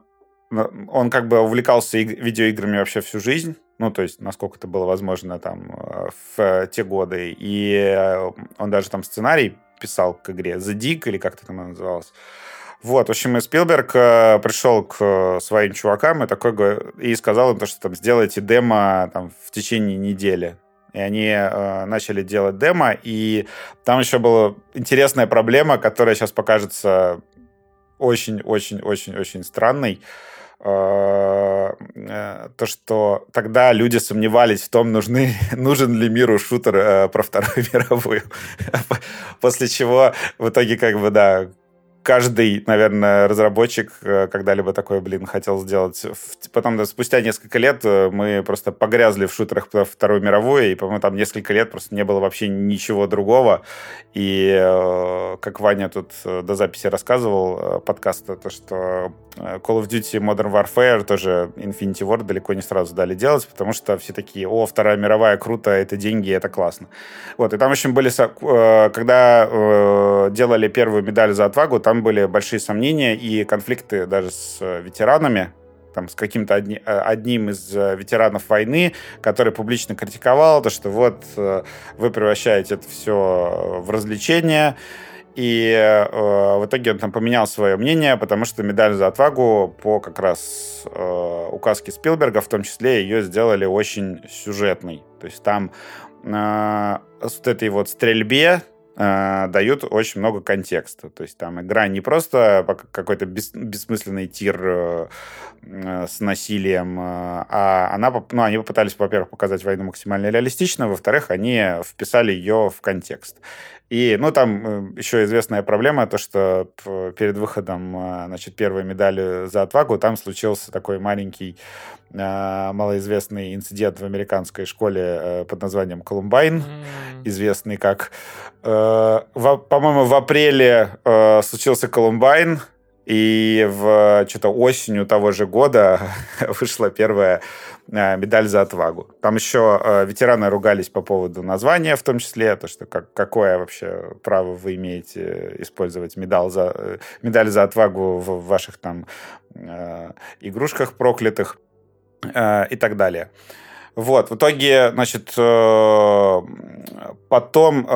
он как бы увлекался видеоиграми вообще всю жизнь ну, то есть, насколько это было возможно там э, в те годы. И э, он даже там сценарий писал к игре The Dig, или как-то там она называлась. Вот, в общем, и Спилберг э, пришел к своим чувакам и такой и сказал им то, что там сделайте демо там в течение недели. И они э, начали делать демо, и там еще была интересная проблема, которая сейчас покажется очень-очень-очень-очень странной. Э, э, то, что тогда люди сомневались в том, нужны, нужен ли миру шутер э, про Вторую мировую. После чего в итоге, как бы, да, каждый, наверное, разработчик э, когда-либо такой, блин, хотел сделать. Потом, да, спустя несколько лет э, мы просто погрязли в шутерах про Вторую мировую, и, по-моему, там несколько лет просто не было вообще ничего другого. И э, как Ваня тут до записи рассказывал подкаста, то, что Call of Duty Modern Warfare тоже Infinity War далеко не сразу дали делать, потому что все такие, о, Вторая мировая, круто, это деньги, это классно. Вот, и там очень были, когда делали первую медаль за отвагу, там там были большие сомнения и конфликты даже с э, ветеранами, там, с каким-то одни, э, одним из э, ветеранов войны, который публично критиковал то, что вот вы превращаете это все в развлечение, и э, в итоге он там поменял свое мнение, потому что медаль за отвагу по как раз э, указке Спилберга, в том числе, ее сделали очень сюжетной. То есть там э, с этой вот стрельбе э, дают очень много контекста. То есть там игра не просто какой-то бес, бессмысленный тир э, с насилием, э, а она, ну, они попытались, во-первых, показать войну максимально реалистично, во-вторых, они вписали ее в контекст. И, ну, там э, еще известная проблема, то, что перед выходом, э, значит, первой медали за отвагу, там случился такой маленький э, малоизвестный инцидент в американской школе под названием Колумбайн, mm. известный как... По-моему, в апреле случился Колумбайн, и в что-то осенью того же года вышла первая э, медаль за отвагу. Там еще э, ветераны ругались по поводу названия, в том числе, то, что как, какое вообще право вы имеете использовать медаль за, э, медаль за отвагу в ваших там игрушках проклятых и так далее. Вот, в итоге, значит, потом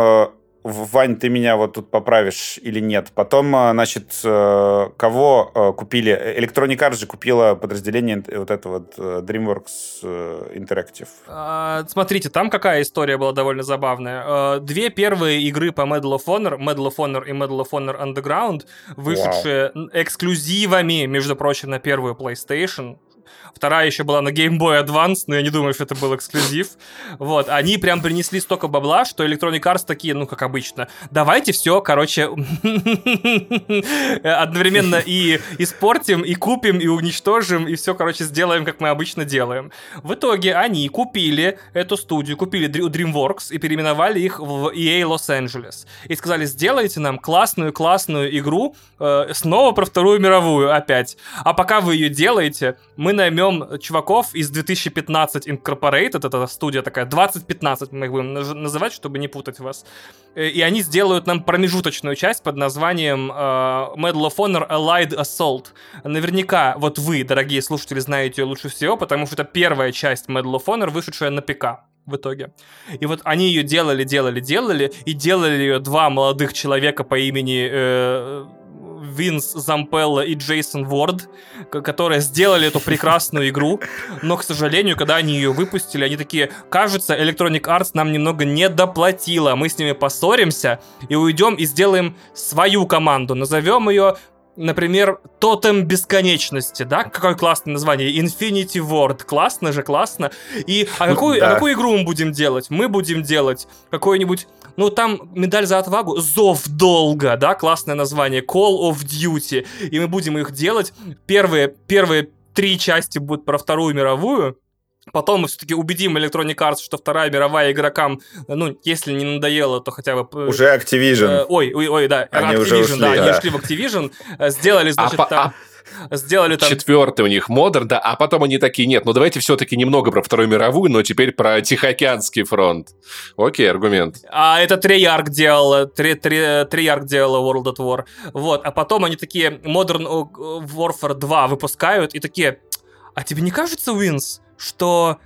Вань, ты меня вот тут поправишь или нет. Потом, значит, э, кого э, купили? Electronic Arts же купила подразделение вот это вот э, DreamWorks Interactive. А, смотрите, там какая история была довольно забавная. Две первые игры по Medal of Honor, Medal of Honor и Medal of Honor Underground, вышедшие wow. эксклюзивами, между прочим, на первую PlayStation, Вторая еще была на Game Boy Advance, но я не думаю, что это был эксклюзив. Вот, они прям принесли столько бабла, что Electronic Arts такие, ну, как обычно, давайте все, короче, одновременно и испортим, и купим, и уничтожим, и все, короче, сделаем, как мы обычно делаем. В итоге они купили эту студию, купили DreamWorks и переименовали их в EA Los Angeles. И сказали, сделайте нам классную-классную игру, э, снова про Вторую мировую опять. А пока вы ее делаете, мы наймем возьмем чуваков из 2015 Incorporated, это студия такая, 2015 мы их будем называть, чтобы не путать вас, э, и они сделают нам промежуточную часть под названием uh, Medal of Honor Allied Assault. Наверняка вот вы, дорогие слушатели, знаете ее лучше всего, потому что это первая часть Medal of Honor, вышедшая на ПК в итоге. И вот они ее делали, делали, делали, и делали ее два молодых человека по имени э, Винс Зампелла и Джейсон Ворд, которые сделали эту прекрасную игру, но, к сожалению, когда они ее выпустили, они такие, кажется, Electronic Arts нам немного не доплатила, мы с ними поссоримся и уйдем и сделаем свою команду, назовем ее например, Тотем Бесконечности, да? Какое классное название. Infinity Ward. Классно же, классно. И а какую, да. а какую игру мы будем делать? Мы будем делать какой-нибудь... Ну, там медаль за отвагу. Зов долга, да? Классное название. Call of Duty. И мы будем их делать. Первые, первые три части будут про Вторую мировую. Потом мы все-таки убедим Electronic Arts, что Вторая мировая игрокам, ну, если не надоело, то хотя бы... Уже Activision. Э, ой, ой, ой, да, они Activision, уже ушли, да, да, они ушли в Activision, э, сделали, а значит, а, там... Сделали там... Четвертый у них модер, да, а потом они такие, нет, ну давайте все-таки немного про Вторую мировую, но теперь про Тихоокеанский фронт. Окей, аргумент. А это Treyarch делал, Treyarch делал World at War. Вот, а потом они такие Modern Warfare 2 выпускают и такие, а тебе не кажется, Винс, что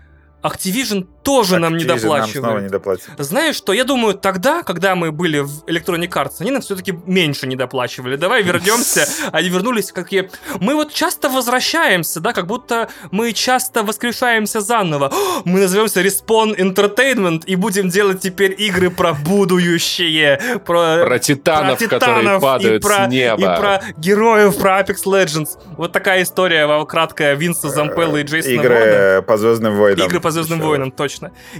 Activision тоже Activision нам не доплачивают. Нам снова не доплатят. Знаешь что, я думаю, тогда, когда мы были в Electronic Arts, они нам все-таки меньше не доплачивали. Давай вернемся. Они вернулись какие... Мы вот часто возвращаемся, да, как будто мы часто воскрешаемся заново. Мы назовемся Respawn Entertainment и будем делать теперь игры про будущее. Про, про титанов, про титанов которые падают про, с неба. И про героев, про Apex Legends. Вот такая история краткая Винса Зампелла и Джейсона Игры Ворда. по Звездным войнам. Игры по Звездным войнам, точно.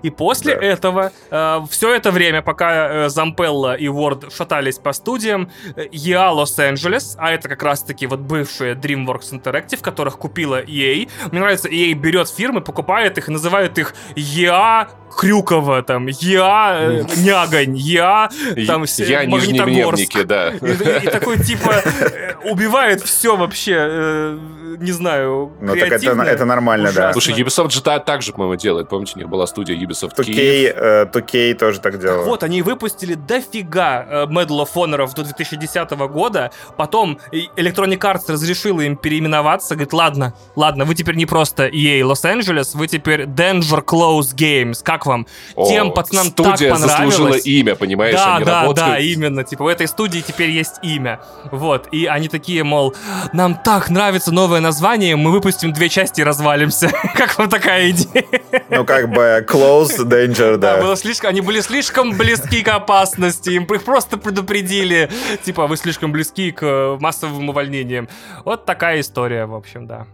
И после да. этого, э, все это время, пока э, Зампелла и Уорд шатались по студиям, EA Лос-Анджелес, а это как раз-таки вот бывшие DreamWorks Interactive, которых купила EA. Мне нравится, EA берет фирмы, покупает их и называет их EA Крюкова, там, я э, Нягань, я там я Магнитогорск. да. И, и, и такой, типа, э, убивает все вообще, э, не знаю, Ну, так это, это нормально, ужасно. да. Слушай, Ubisoft же так же, по-моему, делает. Помните, у них была студия Ubisoft 2K, Киев? Э, 2K тоже так делал. Вот, они выпустили дофига э, Medal of Honor до 2010 года, потом Electronic Arts разрешила им переименоваться, говорит, ладно, ладно, вы теперь не просто EA Los-Angeles, вы теперь Danger Close Games, как вам? О, Тем пацанам студия так понравилось. заслужила имя, понимаешь? Да, они да, работают. да, именно. Типа, в этой студии теперь есть имя. Вот. И они такие, мол, нам так нравится новое название, мы выпустим две части и развалимся. как вам такая идея? Ну, как бы close, danger, да. Да, было слишком, они были слишком близки к опасности, им их просто предупредили. Типа, вы слишком близки к массовым увольнениям. Вот такая история, в общем, да.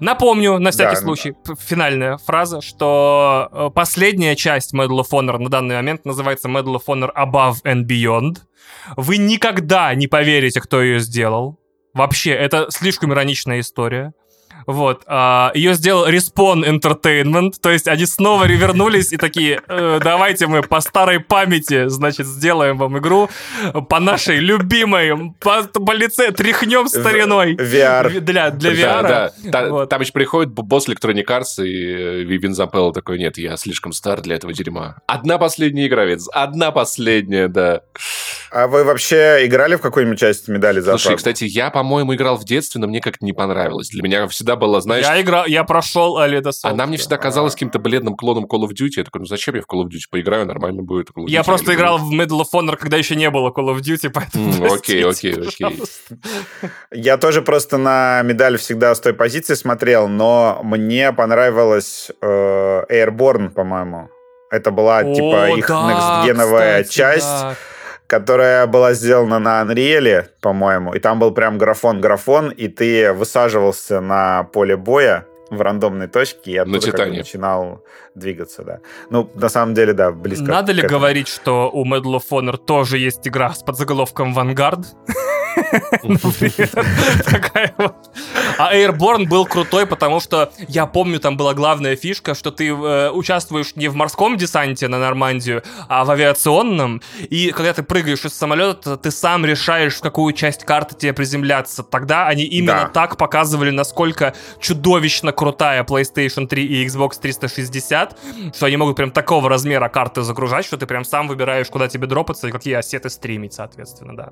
Напомню, на всякий да, случай, да. финальная фраза, что э, последняя часть Medal of Honor на данный момент называется Medal of Honor Above and Beyond. Вы никогда не поверите, кто ее сделал. Вообще, это слишком ироничная история. Вот. А, ее сделал Respawn Entertainment, то есть они снова ревернулись и такие, э, давайте мы по старой памяти, значит, сделаем вам игру по нашей любимой, по, по лице тряхнем стариной. VR. Для, для VR. Да, да. Вот. Там еще приходит босс Electronic Arts и Вивин Запел такой, нет, я слишком стар для этого дерьма. Одна последняя игра, ведь одна последняя, да. А вы вообще играли в какую-нибудь часть медали за Слушай, кстати, я, по-моему, играл в детстве, но мне как-то не понравилось. Для меня всегда была, знаешь... Я играл, я прошел Alita Она мне всегда казалась каким-то бледным клоном Call of Duty. Я такой, ну зачем я в Call of Duty поиграю, нормально будет. Call of Duty я просто играл в Medal of Honor, когда еще не было Call of Duty, поэтому Окей, окей, окей. Я тоже просто на медаль всегда с той позиции смотрел, но мне понравилась э, Airborne, по-моему. Это была, типа, их да, некстгеновая часть. Да которая была сделана на Unreal, по-моему, и там был прям графон-графон, и ты высаживался на поле боя в рандомной точке и оттуда как бы начинал двигаться, да. Ну, на самом деле, да, близко. Надо ли говорить, что у Medal of Honor тоже есть игра с подзаголовком «Vanguard»? Такая вот. А Airborne был крутой, потому что я помню, там была главная фишка, что ты э, участвуешь не в морском десанте на Нормандию, а в авиационном. И когда ты прыгаешь из самолета, ты сам решаешь, в какую часть карты тебе приземляться. Тогда они именно да. так показывали, насколько чудовищно крутая PlayStation 3 и Xbox 360, что они могут прям такого размера карты загружать, что ты прям сам выбираешь, куда тебе дропаться и какие ассеты стримить, соответственно, да.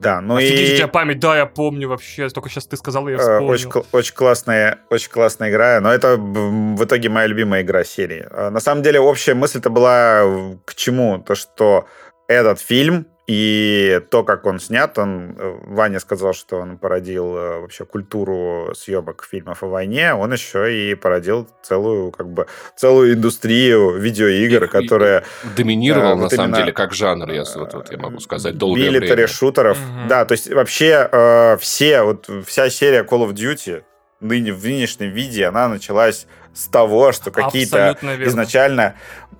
Да, ну Офигеть, и... у тебя память, да, я помню вообще, только сейчас ты сказал, я э, вспомнил. Очень, очень, классная, очень классная игра, но это в итоге моя любимая игра серии. А, на самом деле общая мысль-то была к чему? То, что этот фильм и то, как он снят, он, э, Ваня сказал, что он породил э, вообще культуру съемок фильмов о войне, он еще и породил целую, как бы, целую индустрию видеоигр, и, которая... И доминировал, да, на самом деле, как жанр, я, вот, вот, я могу сказать, долгое Милитари шутеров. Угу. Да, то есть вообще э, все, вот вся серия Call of Duty ныне, в нынешнем виде, она началась с того, что какие-то изначально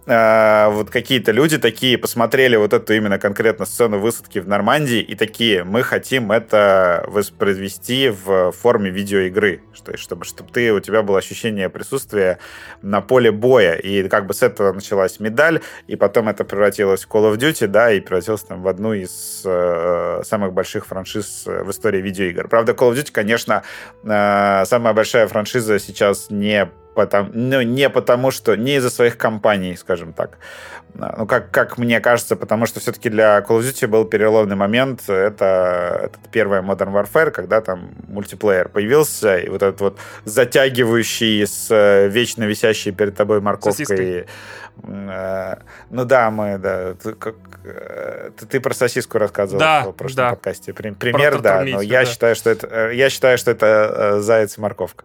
э, вот какие-то люди такие посмотрели вот эту именно конкретно сцену высадки в Нормандии и такие, мы хотим это воспроизвести в форме видеоигры, что, чтобы, чтобы ты, у тебя было ощущение присутствия на поле боя. И как бы с этого началась медаль, и потом это превратилось в Call of Duty, да, и превратилось там в одну из э, самых больших франшиз в истории видеоигр. Правда, Call of Duty, конечно, э, самая большая франшиза сейчас не потому, ну, не потому что, не из-за своих компаний, скажем так. Ну, как, как мне кажется, потому что все-таки для Call of Duty был переломный момент. Это, это первая Modern Warfare, когда там мультиплеер появился, и вот этот вот затягивающий с э, вечно висящей перед тобой морковкой... Э, ну да, мы, да. Ты, как, э, ты, ты про сосиску рассказывал да, в прошлом да. подкасте. Пример, про да. Но я да. считаю, что это, я считаю, что это заяц и морковка.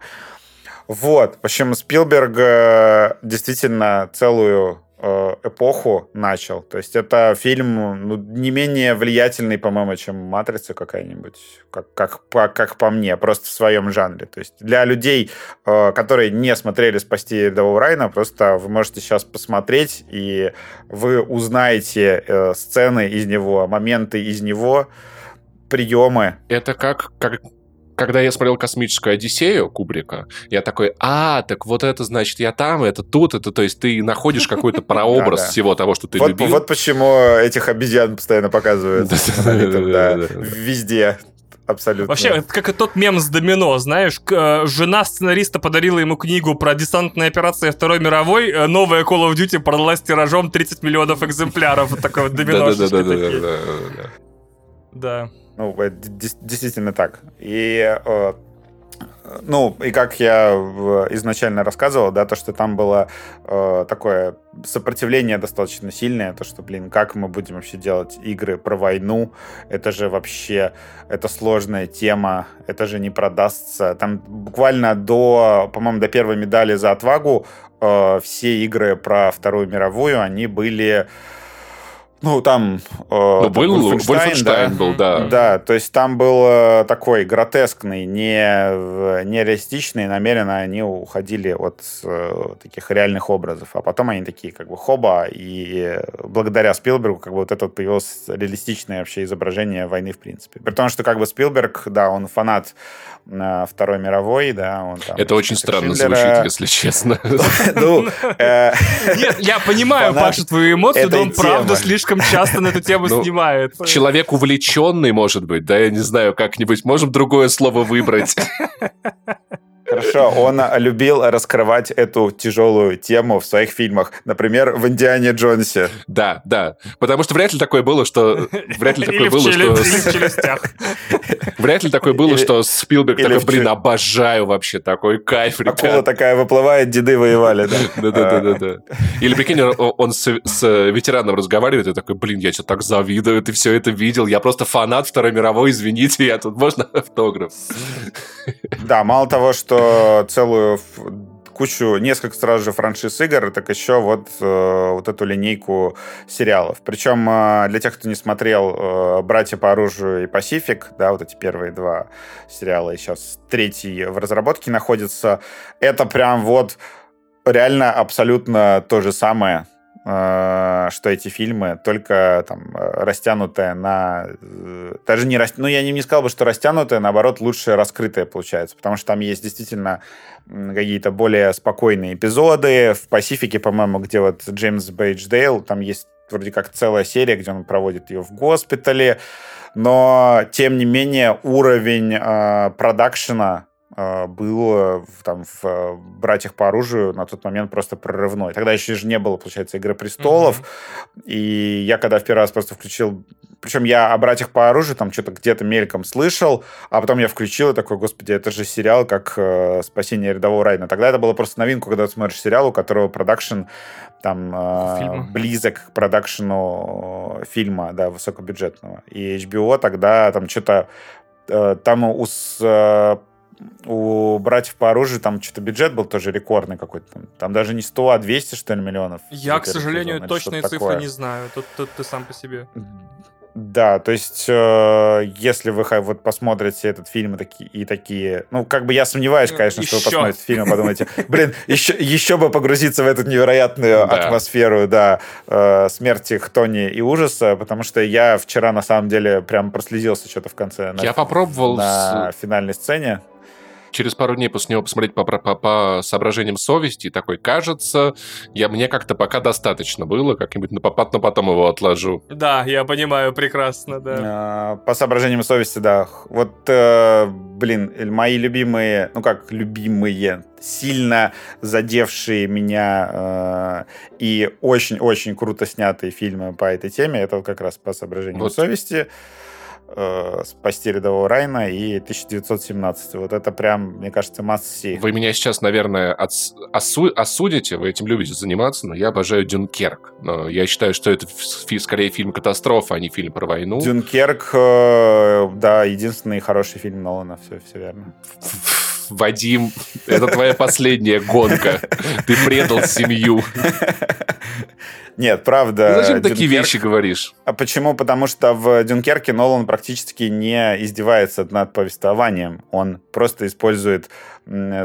Вот. В общем, Спилберг э, действительно целую э, эпоху начал. То есть это фильм ну, не менее влиятельный, по-моему, чем «Матрица» какая-нибудь, как, как, по, как по мне, просто в своем жанре. То есть для людей, э, которые не смотрели «Спасти рядового Райна», просто вы можете сейчас посмотреть, и вы узнаете сцены из него, моменты из него, приемы. Это как, как, когда я смотрел «Космическую Одиссею» Кубрика, я такой, а, так вот это значит я там, это тут, это, то есть ты находишь какой-то прообраз всего того, что ты любил. Вот почему этих обезьян постоянно показывают везде. Абсолютно. Вообще, это как и тот мем с домино, знаешь, э, жена сценариста подарила ему книгу про десантные операции Второй мировой, э, новая Call of Duty продалась тиражом 30 миллионов экземпляров. Вот такой вот домино. Да-да-да. Да. Ну, это действительно так. И э, ну, и как я изначально рассказывал, да, то, что там было э, такое сопротивление достаточно сильное, то, что, блин, как мы будем вообще делать игры про войну, это же вообще, это сложная тема, это же не продастся. Там буквально до, по-моему, до первой медали за отвагу э, все игры про Вторую мировую, они были... Ну, там... Э, ну, был Вольфенштайн да? был, да. Да, то есть там был э, такой гротескный, не, не реалистичный, намеренно они уходили от э, таких реальных образов. А потом они такие, как бы, хоба, и благодаря Спилбергу, как бы, вот это вот появилось реалистичное вообще изображение войны, в принципе. При том, что, как бы, Спилберг, да, он фанат Второй мировой, да, он там... Это очень странно Шиндлера. звучит, если честно. Ну, э, Нет, я понимаю, Паша, твою эмоцию, но он правда слишком часто на эту тему ну, снимает. Человек увлеченный, может быть, да, я не знаю, как-нибудь можем другое слово выбрать. Хорошо, он любил раскрывать эту тяжелую тему в своих фильмах. Например, в «Индиане Джонсе». Да, да. Потому что вряд ли такое было, что... Вряд ли такое было, что... Вряд ли такое было, что Спилберг такой, блин, обожаю вообще такой кайф. Акула такая выплывает, деды воевали, да. Да-да-да. Или, прикинь, он с ветераном разговаривает и такой, блин, я тебе так завидую, ты все это видел, я просто фанат Второй мировой, извините, я тут можно автограф? Да, мало того, что целую кучу, несколько сразу же франшиз игр, так еще вот, э, вот эту линейку сериалов. Причем э, для тех, кто не смотрел э, «Братья по оружию» и «Пасифик», да, вот эти первые два сериала, и сейчас третий в разработке находится, это прям вот реально абсолютно то же самое, Э, что эти фильмы только там растянутые на... Э, даже не... Раст... Ну, я не, не сказал бы, что растянутые, наоборот, лучше раскрытые получается, потому что там есть действительно какие-то более спокойные эпизоды. В «Пасифике», по-моему, где вот Джеймс Бейдждейл, там есть вроде как целая серия, где он проводит ее в госпитале, но, тем не менее, уровень э, продакшена а, был там в э, «Братьях по оружию» на тот момент просто прорывной. Тогда еще же не было, получается, «Игры престолов», mm-hmm. и я когда в первый раз просто включил... Причем я о «Братьях по оружию» там что-то где-то мельком слышал, а потом я включил и такой, господи, это же сериал как э, «Спасение рядового Райна». Тогда это было просто новинку, когда ты смотришь сериал, у которого продакшн там э, близок к продакшену фильма, да, высокобюджетного. И HBO тогда там что-то э, там у с у братьев по оружию там что-то бюджет был тоже рекордный какой-то. Там, там даже не 100, а 200, что ли, миллионов. Я, к сожалению, сезон, точные цифры такое. не знаю. Тут, тут ты сам по себе. Да, то есть, э, если вы вот посмотрите этот фильм и такие, и такие, ну, как бы я сомневаюсь, ну, конечно, еще. что вы посмотрите фильм и подумаете, блин, еще, еще бы погрузиться в эту невероятную да. атмосферу, да, э, смерти Хтони и ужаса, потому что я вчера, на самом деле, прям прослезился что-то в конце. Я на, попробовал на с... финальной сцене через пару дней после него посмотреть по, по, по соображениям совести, и такой, кажется, я, мне как-то пока достаточно было, как-нибудь, но, но потом его отложу. Да, я понимаю прекрасно, да. А, по соображениям совести, да. Вот, э, блин, мои любимые, ну как любимые, сильно задевшие меня э, и очень-очень круто снятые фильмы по этой теме, это вот как раз по соображениям вот. совести э, «Спасти рядового Райна» и 1917. Вот это прям, мне кажется, масси. Вы меня сейчас, наверное, отс- осу- осудите, вы этим любите заниматься, но я обожаю «Дюнкерк». Но я считаю, что это фи- скорее фильм катастрофа, а не фильм про войну. «Дюнкерк», э, да, единственный хороший фильм Нолана, все, все верно. Вадим, это твоя последняя гонка. Ты предал семью. Нет, правда. Ты зачем Дюнкерк... такие вещи говоришь? А почему? Потому что в Дюнкерке Нолан практически не издевается над повествованием. Он просто использует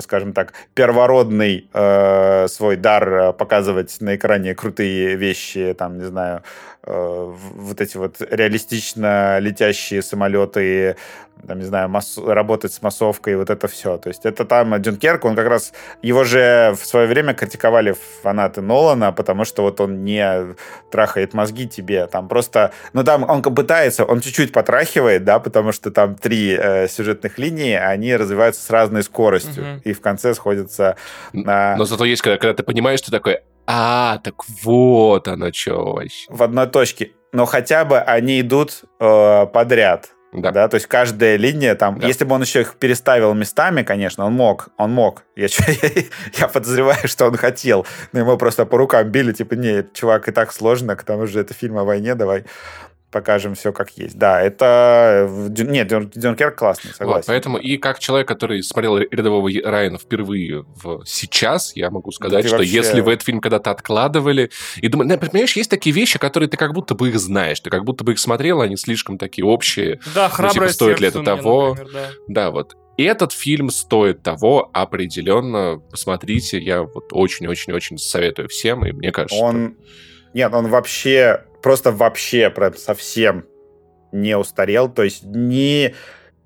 скажем так, первородный э, свой дар э, показывать на экране крутые вещи, там, не знаю, э, вот эти вот реалистично летящие самолеты, там, не знаю, масс... работать с массовкой, вот это все. То есть это там Дюнкерк, он как раз, его же в свое время критиковали фанаты Нолана, потому что вот он не трахает мозги тебе, там просто, ну там он пытается, он чуть-чуть потрахивает, да, потому что там три э, сюжетных линии, они развиваются с разной скоростью полностью, угу. и в конце сходятся на... Но зато есть, когда, когда ты понимаешь, что такое, а, так вот оно что вообще. В одной точке. Но хотя бы они идут э, подряд. Да. да, то есть каждая линия там, да. если бы он еще их переставил местами, конечно, он мог, он мог. Я, я, я подозреваю, что он хотел, но ему просто по рукам били, типа, не, чувак, и так сложно, к тому же это фильм о войне, давай покажем все как есть. Да, это... Нет, Дюнкерк классный, согласен. Вот, поэтому и как человек, который смотрел «Рядового Райана» впервые в... сейчас, я могу сказать, да что вообще... если вы этот фильм когда-то откладывали, и думали... Понимаешь, есть такие вещи, которые ты как будто бы их знаешь, ты как будто бы их смотрел, они слишком такие общие. Да, храброе ну, типа, Стоит ли это того? Например, да. да, вот. И этот фильм стоит того определенно. Посмотрите, я вот очень-очень-очень советую всем, и мне кажется, он... Что... Нет, он вообще просто вообще прям совсем не устарел. То есть ни,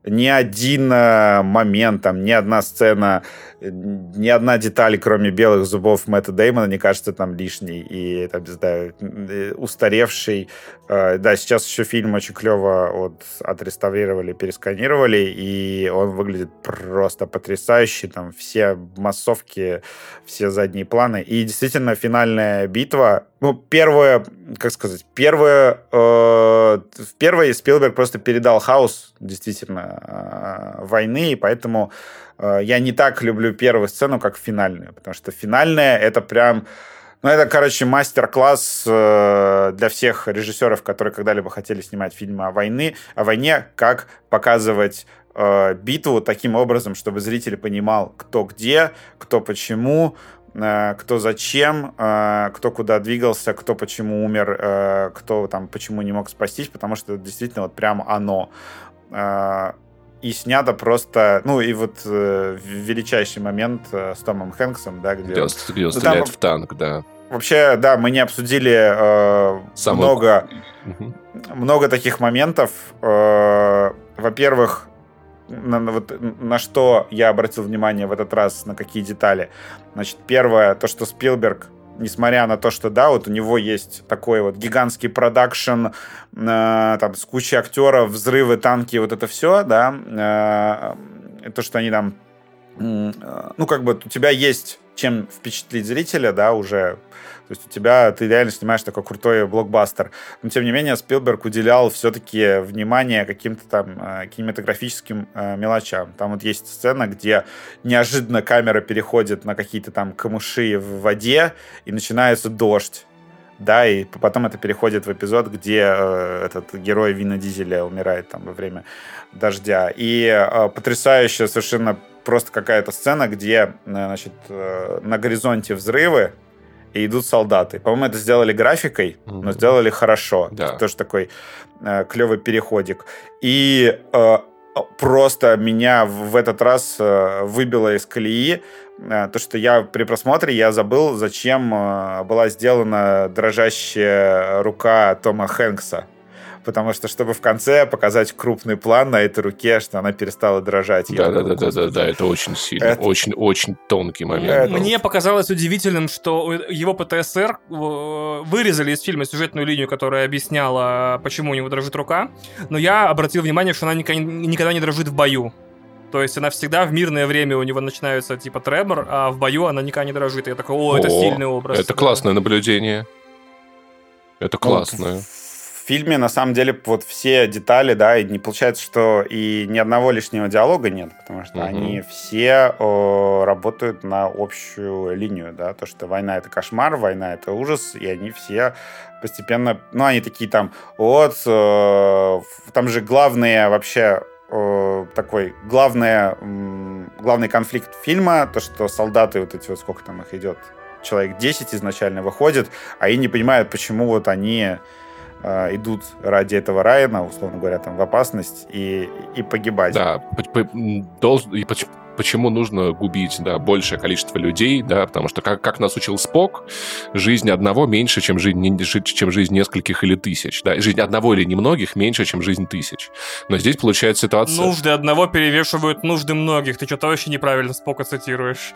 ни один э, момент, там, ни одна сцена, ни одна деталь, кроме белых зубов Мэтта Деймона, не кажется там лишней и, там, не знаю, э, устаревшей. Э, да, сейчас еще фильм очень клево вот, отреставрировали, пересканировали, и он выглядит просто потрясающе. Там все массовки, все задние планы. И действительно, финальная битва, ну, первое, как сказать, первое, э, в первой Спилберг просто передал хаос, действительно, э, войны, и поэтому э, я не так люблю первую сцену, как финальную, потому что финальная — это прям ну, это, короче, мастер-класс э, для всех режиссеров, которые когда-либо хотели снимать фильмы о, войны, о войне, как показывать э, битву таким образом, чтобы зритель понимал, кто где, кто почему, э, кто зачем, э, кто куда двигался, кто почему умер, э, кто там почему не мог спастись, потому что это действительно вот прям оно. И снято просто, ну и вот э, величайший момент э, с Томом Хэнксом, да, где... Где он, где он ну, стреляет там, в танк, да. Вообще, да, мы не обсудили э, Само... много, угу. много таких моментов. Э, во-первых, на, вот, на что я обратил внимание в этот раз, на какие детали. Значит, первое, то, что Спилберг несмотря на то, что, да, вот у него есть такой вот гигантский продакшн, э, там, с кучей актеров, взрывы, танки, вот это все, да, э, то, что они там, э, ну, как бы у тебя есть чем впечатлить зрителя, да, уже то есть у тебя, ты реально снимаешь такой крутой блокбастер. Но, тем не менее, Спилберг уделял все-таки внимание каким-то там э, кинематографическим э, мелочам. Там вот есть сцена, где неожиданно камера переходит на какие-то там камыши в воде, и начинается дождь да, и потом это переходит в эпизод, где э, этот герой Вина Дизеля умирает там во время дождя. И э, потрясающая совершенно просто какая-то сцена, где, э, значит, э, на горизонте взрывы, и идут солдаты. По-моему, это сделали графикой, mm-hmm. но сделали хорошо. Да. Это тоже такой э, клевый переходик. И э, просто меня в этот раз э, выбило из колеи э, то, что я при просмотре я забыл, зачем э, была сделана дрожащая рука Тома Хэнкса потому что чтобы в конце показать крупный план на этой руке, что она перестала дрожать. Да, да, да, да, да, да, это очень сильно, это... очень, очень тонкий момент. Это... Мне показалось удивительным, что его ПТСР э, вырезали из фильма сюжетную линию, которая объясняла, почему у него дрожит рука, но я обратил внимание, что она никогда не дрожит в бою. То есть она всегда в мирное время у него начинается типа тремор, а в бою она никогда не дрожит. И я такой, о, это о, сильный образ. Это классное наблюдение. Это ну, классно. В фильме, на самом деле, вот все детали, да, и не получается, что и ни одного лишнего диалога нет, потому что угу. они все о, работают на общую линию, да, то, что война — это кошмар, война — это ужас, и они все постепенно, ну, они такие там, вот, э, там же главные вообще э, такой главное, э, главный конфликт фильма, то, что солдаты вот эти вот, сколько там их идет, человек 10 изначально выходит, а они не понимают, почему вот они э, идут ради этого Райана, условно говоря, там в опасность и, и погибать. Да, должен, и почему нужно губить да, большее количество людей, да, потому что, как, как нас учил Спок, жизнь одного меньше, чем жизнь, чем жизнь нескольких или тысяч. Да, жизнь одного или немногих меньше, чем жизнь тысяч. Но здесь получается ситуация... Нужды одного перевешивают нужды многих. Ты что-то вообще неправильно Спока цитируешь.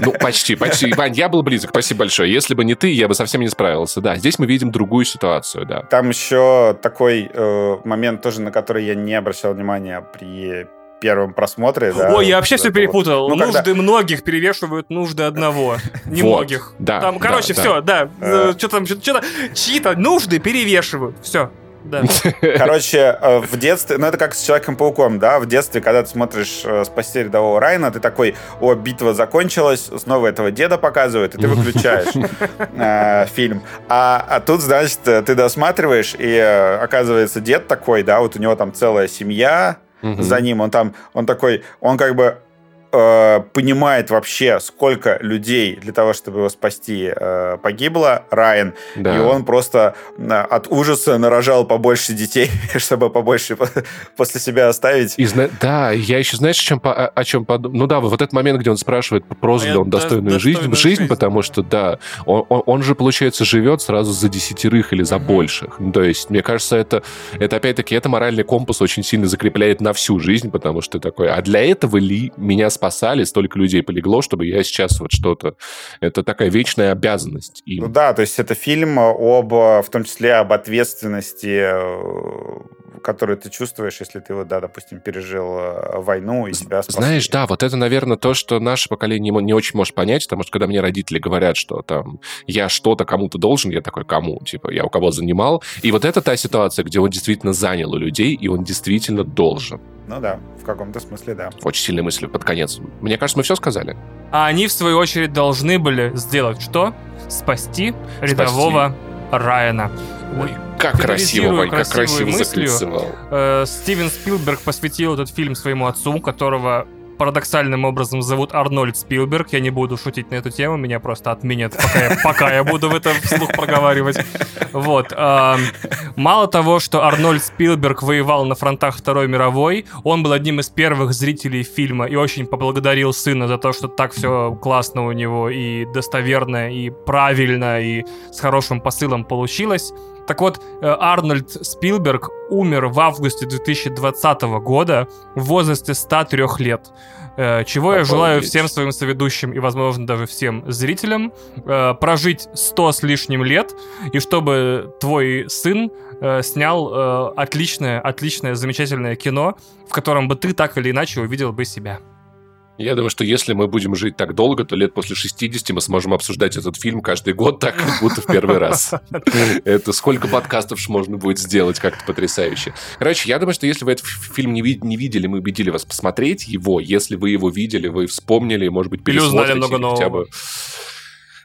Ну, почти, почти. Вань, я был близок, спасибо большое. Если бы не ты, я бы совсем не справился. Да, здесь мы видим другую ситуацию, да. Там еще такой э, момент тоже, на который я не обращал внимания при первом просмотре. Да, Ой, я вообще все перепутал. Ну, нужды когда... многих перевешивают нужды одного. Немногих. Вот, да. Там, короче, да, все, да. да. Что там, что-то, чьи-то нужды перевешивают. Все. Да. Короче, э, в детстве, ну это как с Человеком-пауком, да, в детстве, когда ты смотришь э, «Спасти рядового Райна», ты такой, о, битва закончилась, снова этого деда показывают, и ты выключаешь э, фильм. А, а тут, значит, ты досматриваешь, и э, оказывается дед такой, да, вот у него там целая семья, угу. за ним. Он там, он такой, он как бы э, понимает вообще, сколько людей для того, чтобы его спасти, э, погибло, Райан, да. и он просто э, от ужаса нарожал побольше детей, чтобы побольше после себя оставить. И, да, я еще, знаешь, о чем, о, о чем подумал? Ну да, вот этот момент, где он спрашивает, прожил ли он достойную жизнь, жизнь, жизнь, потому что, да, он, он, он же, получается, живет сразу за десятерых или за больших. То есть, мне кажется, это, это опять-таки, это моральный компас очень сильно закрепляет на всю жизнь, потому что такой, а для этого ли меня спасать? Спасали, столько людей полегло, чтобы я сейчас вот что-то... Это такая вечная обязанность им. Ну да, то есть это фильм об, в том числе об ответственности которую ты чувствуешь, если ты, вот, да, допустим, пережил э, войну и себя спасли. Знаешь, да, вот это, наверное, то, что наше поколение не очень может понять, потому что когда мне родители говорят, что там я что-то кому-то должен, я такой, кому? Типа, я у кого занимал. И вот это та ситуация, где он действительно занял у людей, и он действительно должен. Ну да, в каком-то смысле, да. Очень сильные мысли под конец. Мне кажется, мы все сказали. А они, в свою очередь, должны были сделать что? Спасти, Спасти. рядового Райана. Ой, как красиво, Вань, как красиво мыслью. Э, Стивен Спилберг посвятил этот фильм своему отцу, которого парадоксальным образом зовут Арнольд Спилберг. Я не буду шутить на эту тему, меня просто отменят, пока я, пока я буду в этом вслух проговаривать. Вот. Э, мало того, что Арнольд Спилберг воевал на фронтах Второй мировой, он был одним из первых зрителей фильма и очень поблагодарил сына за то, что так все классно у него и достоверно, и правильно, и с хорошим посылом получилось. Так вот, э, Арнольд Спилберг умер в августе 2020 года в возрасте 103 лет. Э, чего Обалдеть. я желаю всем своим соведущим и, возможно, даже всем зрителям э, прожить 100 с лишним лет, и чтобы твой сын снял отличное, отличное, замечательное кино, в котором бы ты так или иначе увидел бы себя. Я думаю, что если мы будем жить так долго, то лет после 60 мы сможем обсуждать этот фильм каждый год так, как будто в первый раз. Это сколько подкастов можно будет сделать, как-то потрясающе. Короче, я думаю, что если вы этот фильм не, видели, мы убедили вас посмотреть его. Если вы его видели, вы вспомнили, может быть, пересмотрите. Или узнали много нового.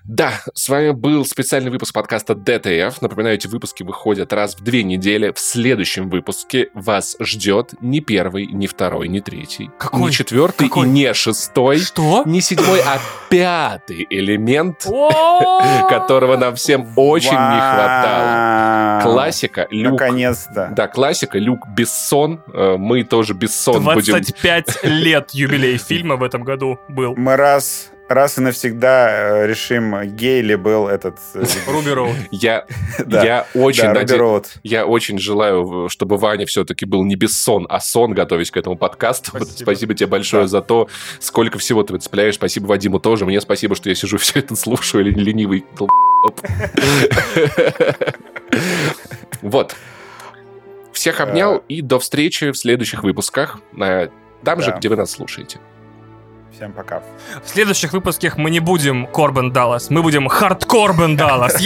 Да, с вами был специальный выпуск подкаста ДТФ. Напоминаю, эти выпуски выходят раз в две недели. В следующем выпуске вас ждет не первый, не второй, не третий, Какой? не четвертый Какой? и не шестой, Что? не седьмой, а пятый элемент, которого нам всем очень не хватало. Классика. Люк. Наконец-то. Да, классика. Люк Бессон. Э, мы тоже Бессон будем... 25 лет юбилей фильма в этом году был. Мы раз раз и навсегда э, решим, гей ли был этот... Э, Руби Роуд. Я, я очень да, наде... Я очень желаю, чтобы Ваня все-таки был не без сон, а сон, готовясь к этому подкасту. Спасибо, спасибо тебе большое да. за то, сколько всего ты выцепляешь. Спасибо Вадиму тоже. Мне спасибо, что я сижу все это слушаю, или ленивый Вот. Всех обнял и до встречи в следующих выпусках. Там же, где вы нас слушаете. Всем пока. В следующих выпусках мы не будем Корбен Даллас, мы будем Хардкорбен Даллас.